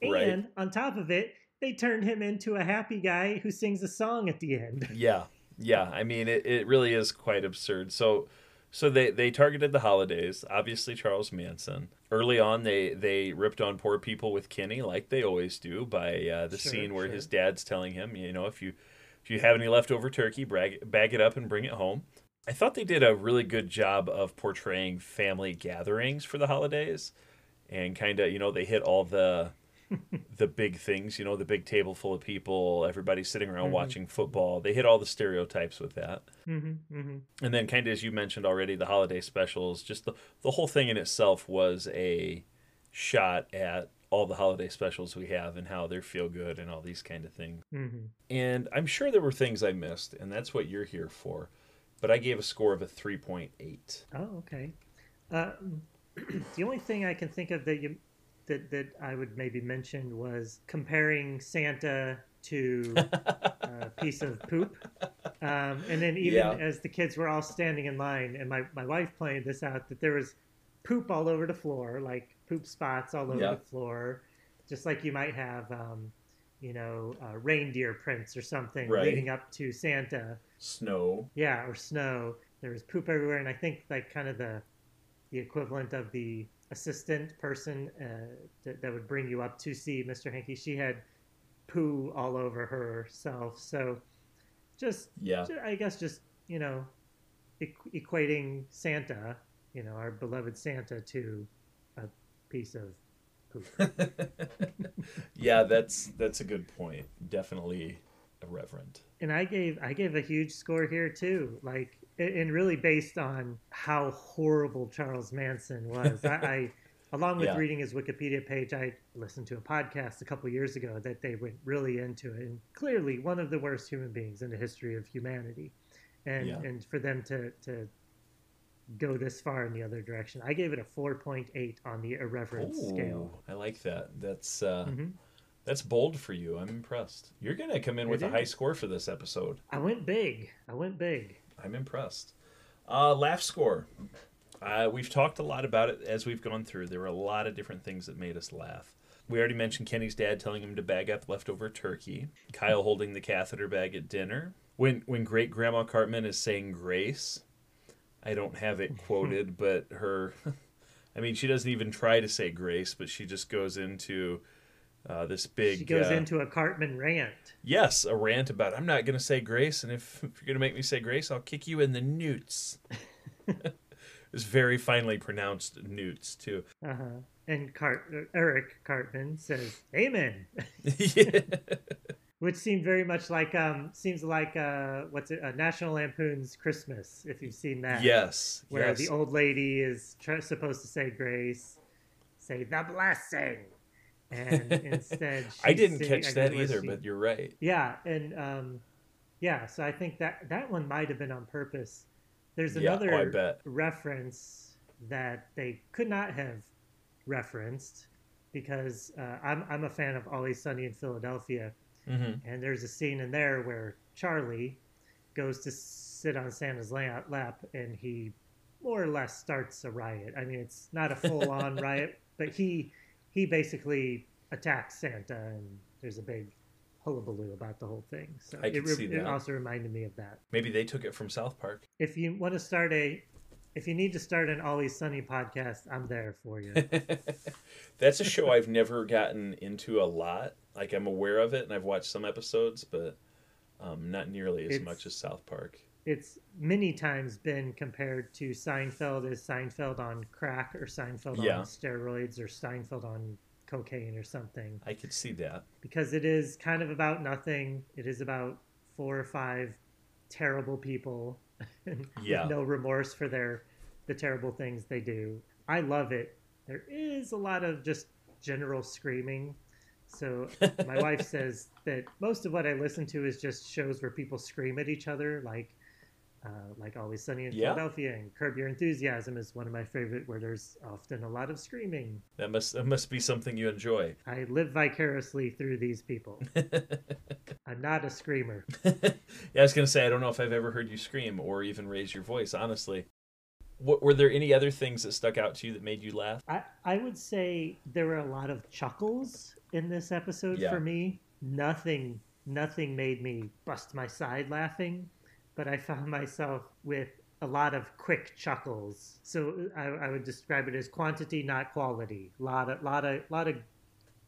Right. And on top of it, they turned him into a happy guy who sings a song at the end. Yeah, yeah. I mean, it, it really is quite absurd. So, so they they targeted the holidays. Obviously, Charles Manson. Early on, they they ripped on poor people with Kenny, like they always do, by uh, the Sure, scene where sure. his dad's telling him, you know, if you if you have any leftover turkey, brag, bag it up and bring it home. I thought they did a really good job of portraying family gatherings for the holidays, and kind of you know they hit all the the big things, you know, the big table full of people, everybody sitting around Mhm. watching football. They hit all the stereotypes with that. hmm hmm And then kind of as you mentioned already, the holiday specials, just the the whole thing in itself was a shot at all the holiday specials we have and how they feel good and all these kind of things. hmm And I'm sure there were things I missed, and that's what you're here for. But I gave a score of a 3.8. Oh, okay. Uh, the only thing I can think of that you that that I would maybe mention was comparing Santa to a piece of poop. Um, and then even Yeah. as the kids were all standing in line, and my, my wife pointed this out, that there was poop all over the floor, like poop spots all over Yeah. the floor, just like you might have, um, you know, uh, reindeer prints or something Right. leading up to Santa. Snow. Yeah, or snow. There was poop everywhere, and I think like kind of the the equivalent of the assistant person uh, that, that would bring you up to see Mr. Hanky. She had poo all over herself. So just, Yeah. ju- I guess, just you know, equ- equating Santa, you know, our beloved Santa, to a piece of poop. yeah, that's that's a good point. Definitely irreverent. and I gave I gave a huge score here too, like and really based on how horrible Charles Manson was. I, I along with Yeah. reading his Wikipedia page, I listened to a podcast a couple years ago that they went really into it, and clearly one of the worst human beings in the history of humanity, and Yeah. and for them to to go this far in the other direction, I gave it a four point eight on the irreverence scale. I like that. That's uh, Mhm. that's bold for you. I'm impressed. You're gonna come in It with a high score for this episode. I went big. I went big. I'm impressed. Uh, laugh score. Uh, we've talked a lot about it as we've gone through. There were a lot of different things that made us laugh. We already mentioned Kenny's dad telling him to bag up leftover turkey. Kyle holding the catheter bag at dinner. When when great grandma Cartman is saying grace, I don't have it quoted, but her, I mean, she doesn't even try to say grace, but she just goes into uh, this big. She goes uh, into a Cartman rant. Yes, a rant about I'm not going to say grace, and if, if you're going to make me say grace, I'll kick you in the newts. it's very finely pronounced newts too. Uh-huh. And Cart- Eric Cartman says, "Amen," yeah. Which seemed very much like um seems like uh what's it uh, National Lampoon's Christmas if you've seen that. Yes. Where yes. the old lady is tr- supposed to say grace, say the blessing, and instead I didn't singing- catch I that either, she- but you're right. yeah, and um, yeah. So I think that that one might have been on purpose. There's Yeah, oh, another I bet. reference that they could not have referenced because uh, I'm I'm a fan of Always Sunny in Philadelphia, hmm and there's a scene in there where Charlie goes to sit on Santa's lap, and he more or less starts a riot. I mean, it's not a full on riot, but he he basically attacks Santa, and there's a big hullabaloo about the whole thing. So I it, can see it also reminded me of that. Maybe they took it from South Park. If you want to start a, if you need to start an Always Sunny podcast, I'm there for you. That's a show I've never gotten into a lot. Like I'm aware of it, and I've watched some episodes, but um, not nearly as It's- much as South Park. it's many times been compared to Seinfeld as Seinfeld on crack or Seinfeld Yeah. on steroids or Seinfeld on cocaine or something I could see that. because it is kind of about nothing. It is about four or five terrible people Yeah. with no remorse for their the terrible things they do. I love it. There is a lot of just general screaming. So my wife says that most of what I listen to is just shows where people scream at each other, like uh, like Always Sunny in Yeah. Philadelphia and Curb Your Enthusiasm is one of my favorite, where there's often a lot of screaming. That must that must be something you enjoy. I live vicariously through these people. I'm not a screamer. yeah, I was gonna say I don't know if I've ever heard you scream or even raise your voice. Honestly, what, were there any other things that stuck out to you that made you laugh? I, I would say there were a lot of chuckles in this episode Yeah. for me. Nothing nothing made me bust my side laughing, but I found myself with a lot of quick chuckles. So I, I would describe it as quantity, not quality. Lot of lot of lot of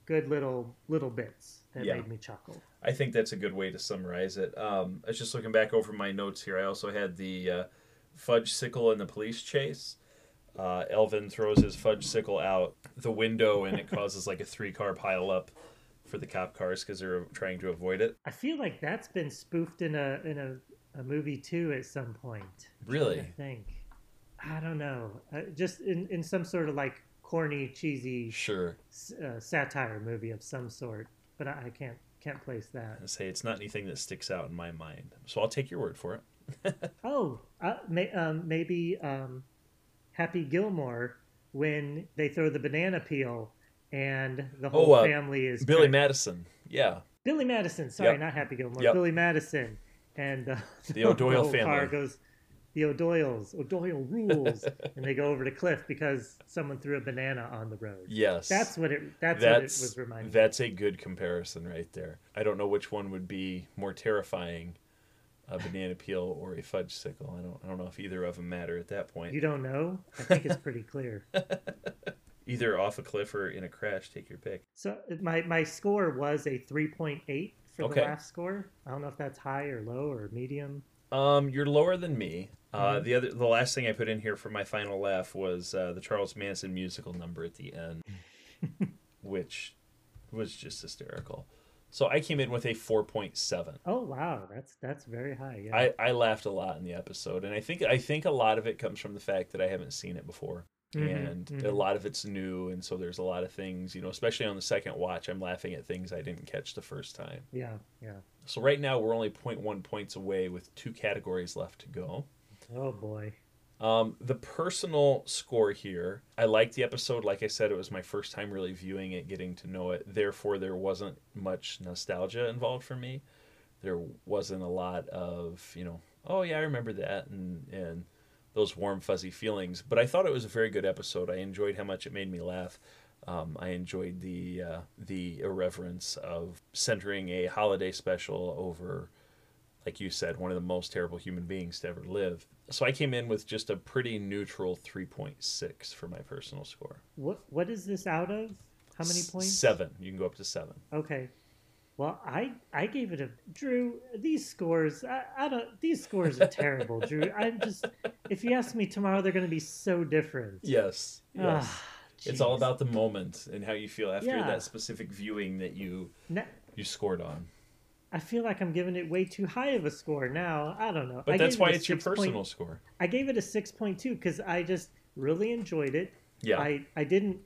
good little little bits that Yeah. made me chuckle. I think that's a good way to summarize it. Um, I was just looking back over my notes here. I also had the uh, fudge sickle and the police chase. Uh, Elvin throws his fudge sickle out the window, and it causes like a three car pile up for the cop cars because they're trying to avoid it. I feel like that's been spoofed in a in a, a movie too at some point. Really? I think. I don't know. Uh, just in, in some sort of like corny, cheesy Sure. s- uh, satire movie of some sort, but I, I can't can't place that. I say it's not anything that sticks out in my mind, so I'll take your word for it. Oh, uh, may, um, maybe um, Happy Gilmore when they throw the banana peel and the whole Oh, uh, family is Billy trying- Madison. Yeah. Billy Madison. Sorry, Yep. not Happy Gilmore. Yep. Billy Madison and uh, The O'Doyle whole Car family. goes. The O'Doyles, O'Doyle rules, and they go over to Cliff because someone threw a banana on the road. Yes. That's what it. That's, what it was reminding. me. that's a good comparison right there. I don't know which one would be more terrifying, a banana peel or a fudge sickle. I don't I don't know if either of them matter at that point. You don't know? I think it's pretty clear. Either off a cliff or in a crash. Take your pick. So my my score was a three point eight for Okay. the last score. I don't know if that's high or low or medium. Um, you're lower than me. Uh, Mhm. the other, the last thing I put in here for my final laugh was uh, the Charles Manson musical number at the end, which was just hysterical. So I came in with a four point seven. Oh wow, that's that's very high. Yeah. I, I laughed a lot in the episode, and I think I think a lot of it comes from the fact that I haven't seen it before, Mhm, and a mhm. lot of it's new, and so there's a lot of things, you know, especially on the second watch, I'm laughing at things I didn't catch the first time. yeah, yeah. So right now we're only 0.1 points away with two categories left to go. Oh boy. Um, the personal score here, I liked the episode. Like I said, it was my first time really viewing it, getting to know it. Therefore, there wasn't much nostalgia involved for me. There wasn't a lot of, you know, oh yeah, I remember that, and and those warm fuzzy feelings. But I thought it was a very good episode. I enjoyed how much it made me laugh. Um, I enjoyed the uh, the irreverence of centering a holiday special over like you said, one of the most terrible human beings to ever live. So I came in with just a pretty neutral 3.6 for my personal score. What what is this out of? How many points? Seven. You can go up to seven. Okay. Well, I I gave it a Drew. These scores, I, I don't. These scores are terrible, Drew. I'm just. If you ask me tomorrow, they're going to be so different. Yes. Yes. Ah, it's all about the moment and how you feel after Yeah. that specific viewing that you you scored on. I feel like I'm giving it way too high of a score now. I don't know. But I that's it why it's your 6 point- personal score. I gave it a six point two because I just really enjoyed it. Yeah. I I didn't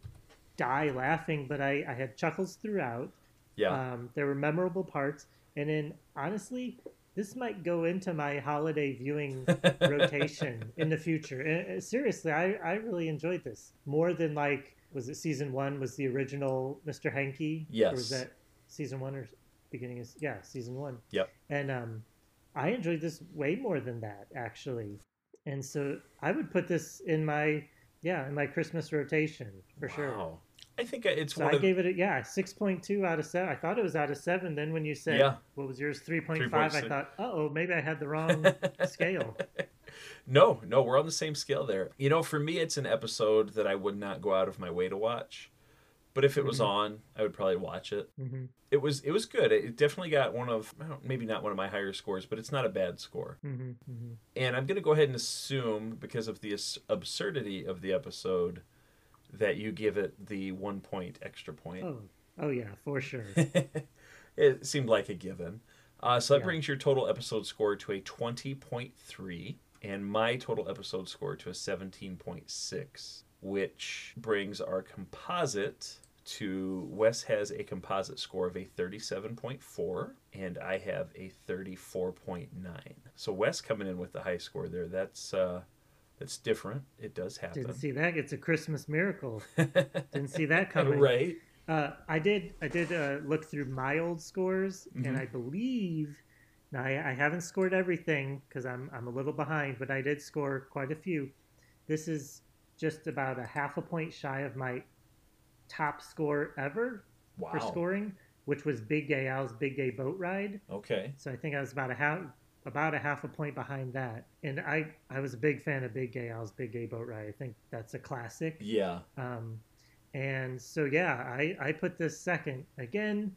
die laughing, but I I had chuckles throughout. yeah. Um, there were memorable parts, and then honestly, this might go into my holiday viewing rotation in the future. And, uh, seriously, I, I really enjoyed this more than like was it season one? Was the original Mr. Hanky? Or was Yes. that season one or beginning of yeah season one? Yep. And um, I enjoyed this way more than that actually, and so I would put this in my yeah in my Christmas rotation for sure. I think it's So one I of gave it a yeah, six point two out of seven. I thought it was out of seven. Then when you said Yeah. what was yours, three point five, I thought, uh oh, maybe I had the wrong scale. No, no, we're on the same scale there. You know, for me, it's an episode that I would not go out of my way to watch. But if it was Mhm. on, I would probably watch it. hmm It was it was good. It definitely got one of maybe not one of my higher scores, but it's not a bad score. hmm hmm And I'm going to go ahead and assume because of the absurdity of the episode that you give it the one point extra point. Oh, oh yeah, for sure. it seemed like a given. Uh, so that Yeah. brings your total episode score to a 20.3 and my total episode score to a 17.6, which brings our composite to Wes has a composite score of a 37.4 and I have a 34.9. So Wes coming in with the high score there. That's uh that's different. It does happen. Didn't see that. It's a Christmas miracle. Didn't see that coming. right. Uh, I did. I did uh, look through my old scores, Mhm. and I believe. Now I, I haven't scored everything because I'm I'm a little behind, but I did score quite a few. This is just about a half a point shy of my top score ever Wow. for scoring, which was Big Gay Al's Big Gay Boat Ride. Okay. So I think I was about a half about a half a point behind that. And I I was a big fan of Big Gay Al's Big Gay Boat Ride. I think that's a classic. Yeah. Um, and so yeah, I I put this second again.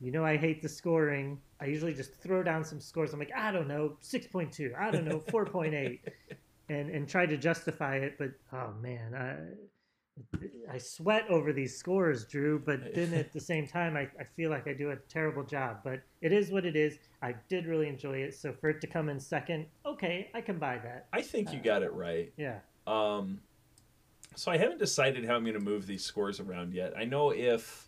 You know I hate the scoring. I usually just throw down some scores. I'm like I don't know six point two. I don't know four point eight, and and try to justify it. But oh man, I. I sweat over these scores, Drew, but then at the same time, I, I feel like I do a terrible job. But it is what it is. I did really enjoy it. So for it to come in second, okay, I can buy that. I think you got it right. Yeah. Um, so I haven't decided how I'm going to move these scores around yet. I know if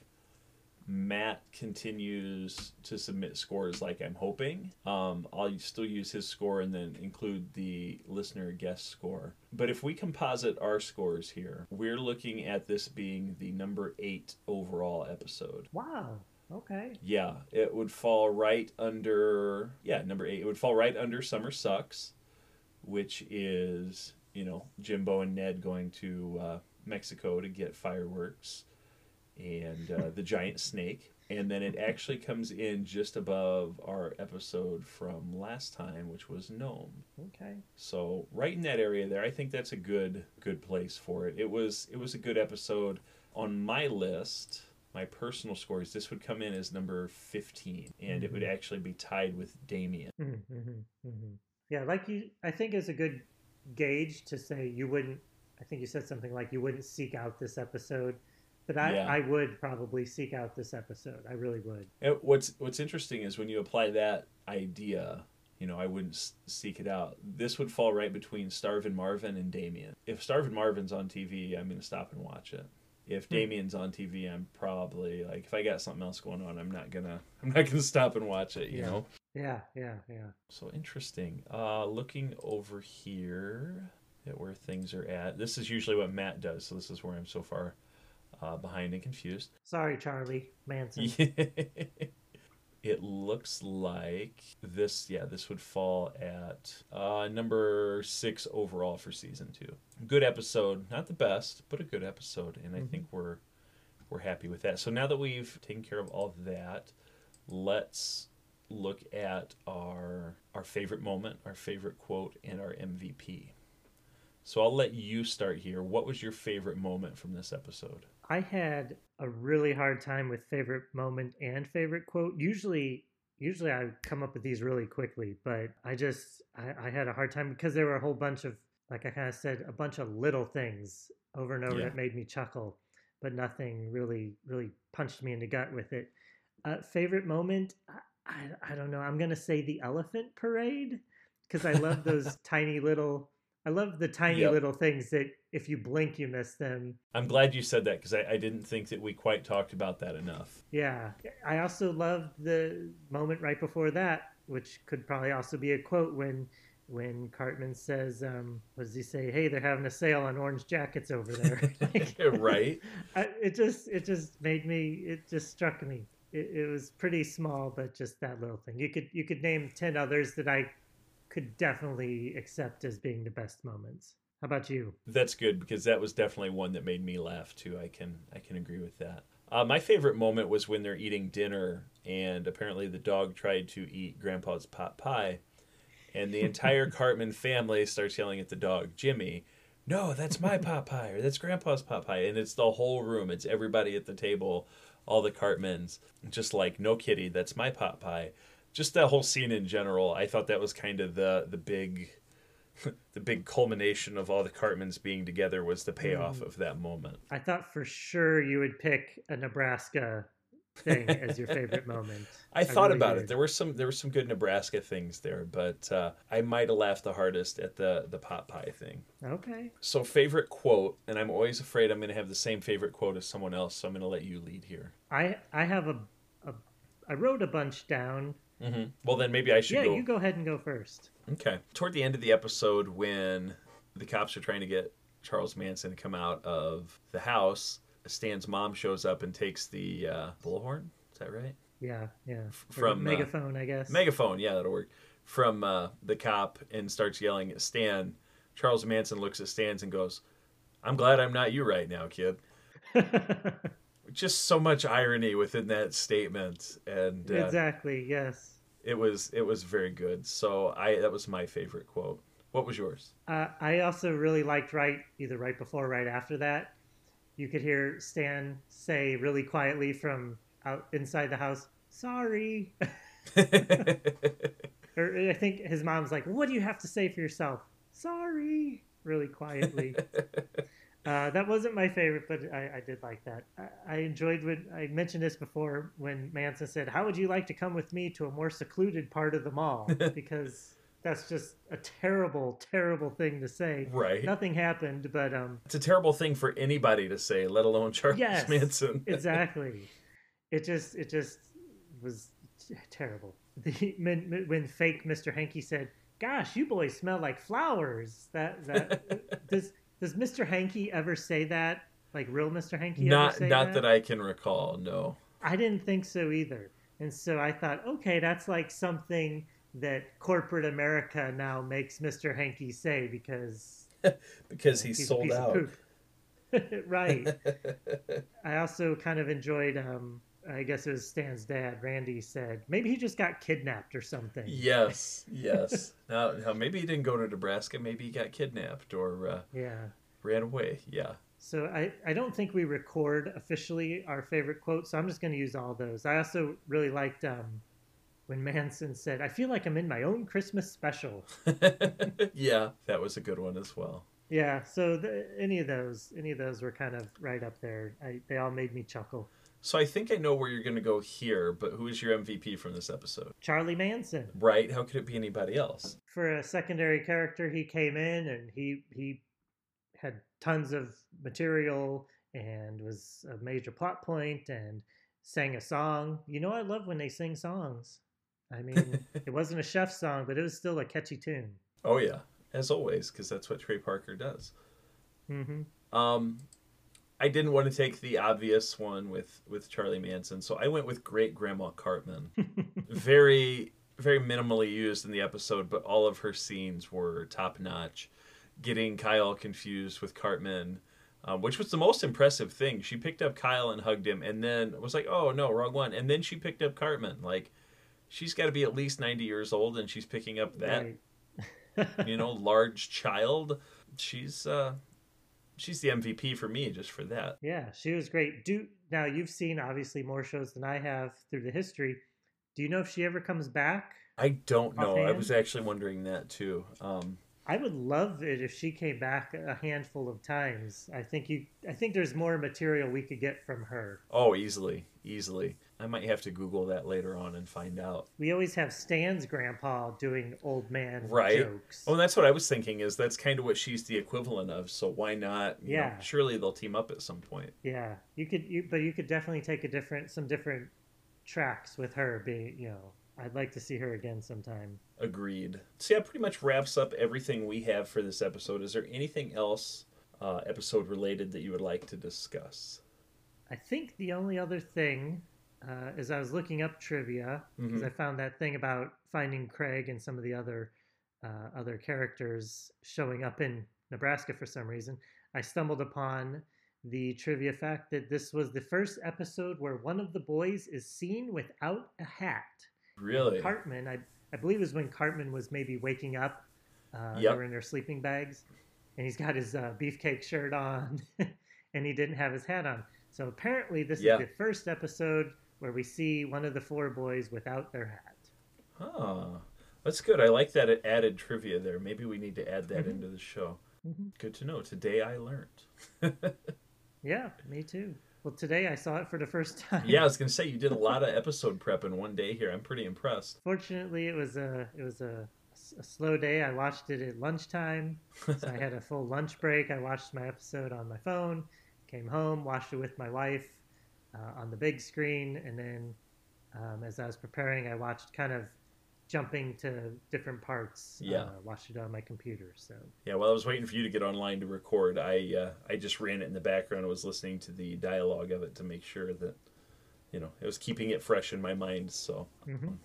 Matt continues to submit scores like I'm hoping, um, I'll still use his score and then include the listener guest score. But if we composite our scores here, we're looking at this being the number eight overall episode. Wow. Okay. Yeah, it would fall right under yeah number eight. It would fall right under Summer Sucks, which is you know Jimbo and Ned going to uh, Mexico to get fireworks, and uh, the giant snake, and then it actually comes in just above our episode from last time, which was Gnome. Okay. So right in that area there, I think that's a good good place for it. It was it was a good episode on my list. My personal scores, this would come in as number 15, and it would actually be tied with Damien. Mm-hmm, hmm Yeah, like you, I think is a good gauge to say you wouldn't. I think you said something like you wouldn't seek out this episode, but I, Yeah. I would probably seek out this episode. I really would. And what's what's interesting is when you apply that idea, you know, I wouldn't s- seek it out. This would fall right between Starvin Marvin and Damien. If Starvin Marvin's on TV, I'm going to stop and watch it. If Hmm. Damien's on TV, I'm probably like if I got something else going on, I'm not gonna I'm not gonna stop and watch it. You Yeah. know. Yeah, yeah, yeah. So interesting. Uh, looking over here at where things are at. This is usually what Matt does, so this is where I'm so far uh, behind and confused. Sorry, Charlie Manson. it looks like this. Yeah, this would fall at uh, number six overall for season two. Good episode, not the best, but a good episode, and I Mhm. think we're we're happy with that. So now that we've taken care of all of that, let's look at our our favorite moment, our favorite quote, and our MVP. So I'll let you start here. What was your favorite moment from this episode? I had a really hard time with favorite moment and favorite quote. Usually, usually I come up with these really quickly, but I just I, I had a hard time because there were a whole bunch of like I kind of said a bunch of little things over and over Yeah. that made me chuckle, but nothing really really punched me in the gut with it. Uh, favorite moment, I, I I don't know. I'm gonna say the elephant parade because I love those tiny little. I love the tiny Yep. little things that if you blink you miss them I'm glad you said that because I, I didn't think that we quite talked about that enough. Yeah. I also loved the moment right before that, which could probably also be a quote when when Cartman says, um, what does he say? Hey, they're having a sale on orange jackets over there. Like, right? I, it just it just made me it just struck me. It, it was pretty small, but just that little thing. You could you could name ten others that I could definitely accept as being the best moments. How about you? That's good because that was definitely one that made me laugh too. I can I can agree with that. Uh, my favorite moment was when they're eating dinner and apparently the dog tried to eat Grandpa's pot pie, and the entire Cartman family starts yelling at the dog, Jimmy. No, that's my pot pie, or that's Grandpa's pot pie, and it's the whole room. It's everybody at the table, all the Cartmans, just like, no kitty, that's my pot pie. Just that whole scene in general, I thought that was kind of the the big the big culmination of all the Cartmans being together was the payoff Mm. of that moment. I thought for sure you would pick a Nebraska thing as your favorite moment. I thought really about did. it. There were some there were some good Nebraska things there, but uh, I might have laughed the hardest at the the pot pie thing. Okay. So favorite quote, and I'm always afraid I'm going to have the same favorite quote as someone else, so I'm going to let you lead here. I I have a, a I wrote a bunch down. Hmm Well, then maybe I should Yeah, go. you go ahead and go first. Okay. Toward the end of the episode, when the cops are trying to get Charles Manson to come out of the house, Stan's mom shows up and takes the uh, bullhorn. Is that right? Yeah, yeah. Or from, uh, megaphone, I guess. Megaphone. Yeah, that'll work. From uh, the cop and starts yelling at Stan. Charles Manson looks at Stan's and goes, "I'm glad I'm not you right now, kid." Just so much irony within that statement, and uh, exactly. Yes. it was it was very good. So I that was my favorite quote. What was yours? Uh, I also really liked right either right before or right after that. You could hear Stan say really quietly from out inside the house, "Sorry." or I think his mom's like, "What do you have to say for yourself?" Sorry, really quietly. uh, that wasn't my favorite, but I, I did like that. I, I enjoyed when I mentioned this before when Manson said, "How would you like to come with me to a more secluded part of the mall?" because that's just a terrible, terrible thing to say. right. Nothing happened, but um, It's a terrible thing for anybody to say, let alone Charles Yes. Manson. exactly. It just it just was t- terrible. The when, when fake Mr. Hanky said, "Gosh, you boys smell like flowers." That that does does Mr. Hankey ever say that? Like real Mr. Hankey? ever not say not that I can recall. No. I didn't think so either. And so I thought, okay, that's like something that corporate America now makes Mr. Hankey say because Because he's, he's sold out. right. I also kind of enjoyed. Um, I guess it was Stan's dad. Randy said maybe he just got kidnapped or something. yes, yes. now, now maybe he didn't go to Nebraska. Maybe he got kidnapped or uh, Yeah. ran away. Yeah. So I, I don't think we record officially our favorite quotes, so I'm just going to use all those. I also really liked um, when Manson said, "I feel like I'm in my own Christmas special." yeah, that was a good one as well. Yeah. So the, any of those, any of those were kind of right up there. I, they all made me chuckle. So I think I know where you're going to go here, but who is your MVP from this episode? Charlie Manson. Right? How could it be anybody else? for a secondary character he came in and he he had tons of material and was a major plot point and sang a song you know i love when they sing songs i mean it wasn't a chef song but it was still a catchy tune Oh yeah, as always, because that's what Trey Parker does. hmm Um, I didn't want to take the obvious one with with Charlie Manson, so I went with Great Grandma Cartman. very very minimally used in the episode, but all of her scenes were top notch. Getting Kyle confused with Cartman, um, which was the most impressive thing. She picked up Kyle and hugged him, and then was like, "Oh no, wrong one." And then she picked up Cartman. Like, she's got to be at least ninety years old, and she's picking up that right you know large child. She's uh, she's the MVP for me just for that. yeah she was great do now you've seen obviously more shows than i have through the history do you know if she ever comes back I don't know. I was actually wondering that too. Um, I would love it if she came back a handful of times. I think you I think there's more material we could get from her. oh, easily, easily. I might have to Google that later on and find out. We always have Stan's grandpa doing old man Right. jokes. Oh, and that's what I was thinking. Is that's kind of what she's the equivalent of. So why not? you know, Yeah. surely they'll team up at some point. yeah, you could you but you could definitely take a different some different tracks with her being, you know. I'd like to see her again sometime. Agreed. So yeah, pretty much wraps up everything we have for this episode. Is there anything else uh, episode related that you would like to discuss? I think the only other thing uh, is I was looking up trivia because Mhm. I found that thing about finding Craig and some of the other uh, other characters showing up in Nebraska for some reason. I stumbled upon the trivia fact that this was the first episode where one of the boys is seen without a hat. Really? Cartman, I, I believe it was when Cartman was maybe waking up. Uh, Yep. They were in their sleeping bags, and he's got his uh, beefcake shirt on, and he didn't have his hat on. So apparently, this Yeah. is the first episode where we see one of the four boys without their hat. Huh. That's good. I like that it added trivia there. Maybe we need to add that Mhm. into the show. Mhm. Good to know. Today I learned. Yeah, me too. Well, today I saw it for the first time. Yeah, I was gonna say you did a lot of episode prep in one day here. I'm pretty impressed. Fortunately, it was a it was a, a slow day. I watched it at lunchtime, so I had a full lunch break. I watched my episode on my phone, came home, watched it with my wife uh, on the big screen, and then um, as I was preparing, I watched kind of jumping to different parts. Yeah. uh, watched it on my computer. So Yeah, while I was waiting for you to get online to record, I uh, I just ran it in the background. I was listening to the dialogue of it to make sure that you know it was keeping it fresh in my mind. So mhm,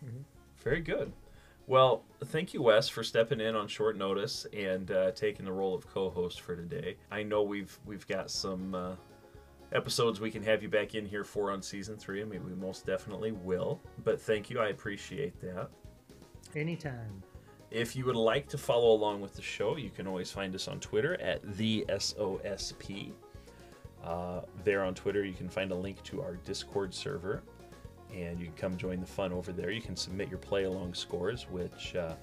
very good. Well, thank you, Wes, for stepping in on short notice and uh, taking the role of co-host for today. I know we've we've got some uh, episodes we can have you back in here for on season three. I mean, we most definitely will. But thank you, I appreciate that. anytime. If you would like to follow along with the show, you can always find us on Twitter at the SOSP. Uh, there on Twitter, you can find a link to our Discord server, and you can come join the fun over there. You can submit your play along scores, which uh,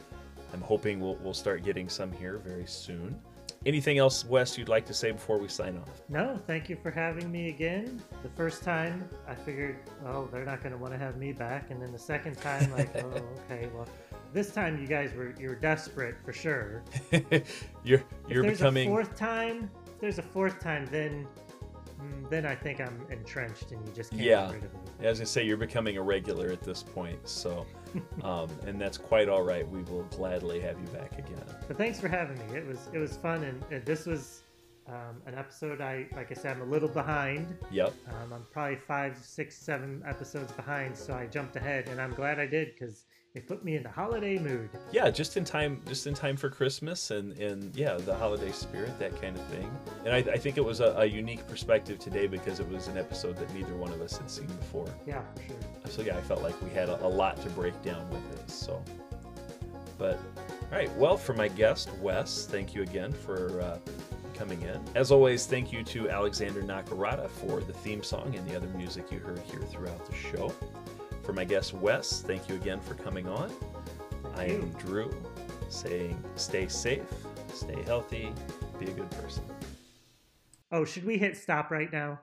I'm hoping we'll, we'll start getting some here very soon. Anything else, Wes, you'd like to say before we sign off? No, thank you for having me again. The first time, I figured, oh, they're not going to want to have me back, and then the second time, like, oh, okay, well, this time you guys were you were desperate for sure. you're you're there's becoming a fourth time. If there's a fourth time, then mm, then I think I'm entrenched, and you just can't Yeah. get rid of me. Yeah, I was gonna say you're becoming a regular at this point, so um, and that's quite all right. We will gladly have you back again. But thanks for having me. It was it was fun, and, and this was um, an episode. I like I said, I'm a little behind. Yep. Um, I'm probably five, six, seven episodes behind, so I jumped ahead, and I'm glad I did because it put me in the holiday mood. Yeah, just in time, just in time for Christmas and and yeah, the holiday spirit, that kind of thing. And I, I think it was a, a unique perspective today because it was an episode that neither one of us had seen before. Yeah, for sure. So yeah, I felt like we had a, a lot to break down with it. So, but all right. Well, for my guest Wes, thank you again for uh, coming in. As always, thank you to Alexander Nakarada for the theme song and the other music you heard here throughout the show. For my guest Wes, thank you again for coming on. I you. am Drew, saying stay safe, stay healthy, be a good person. Oh, should we hit stop right now?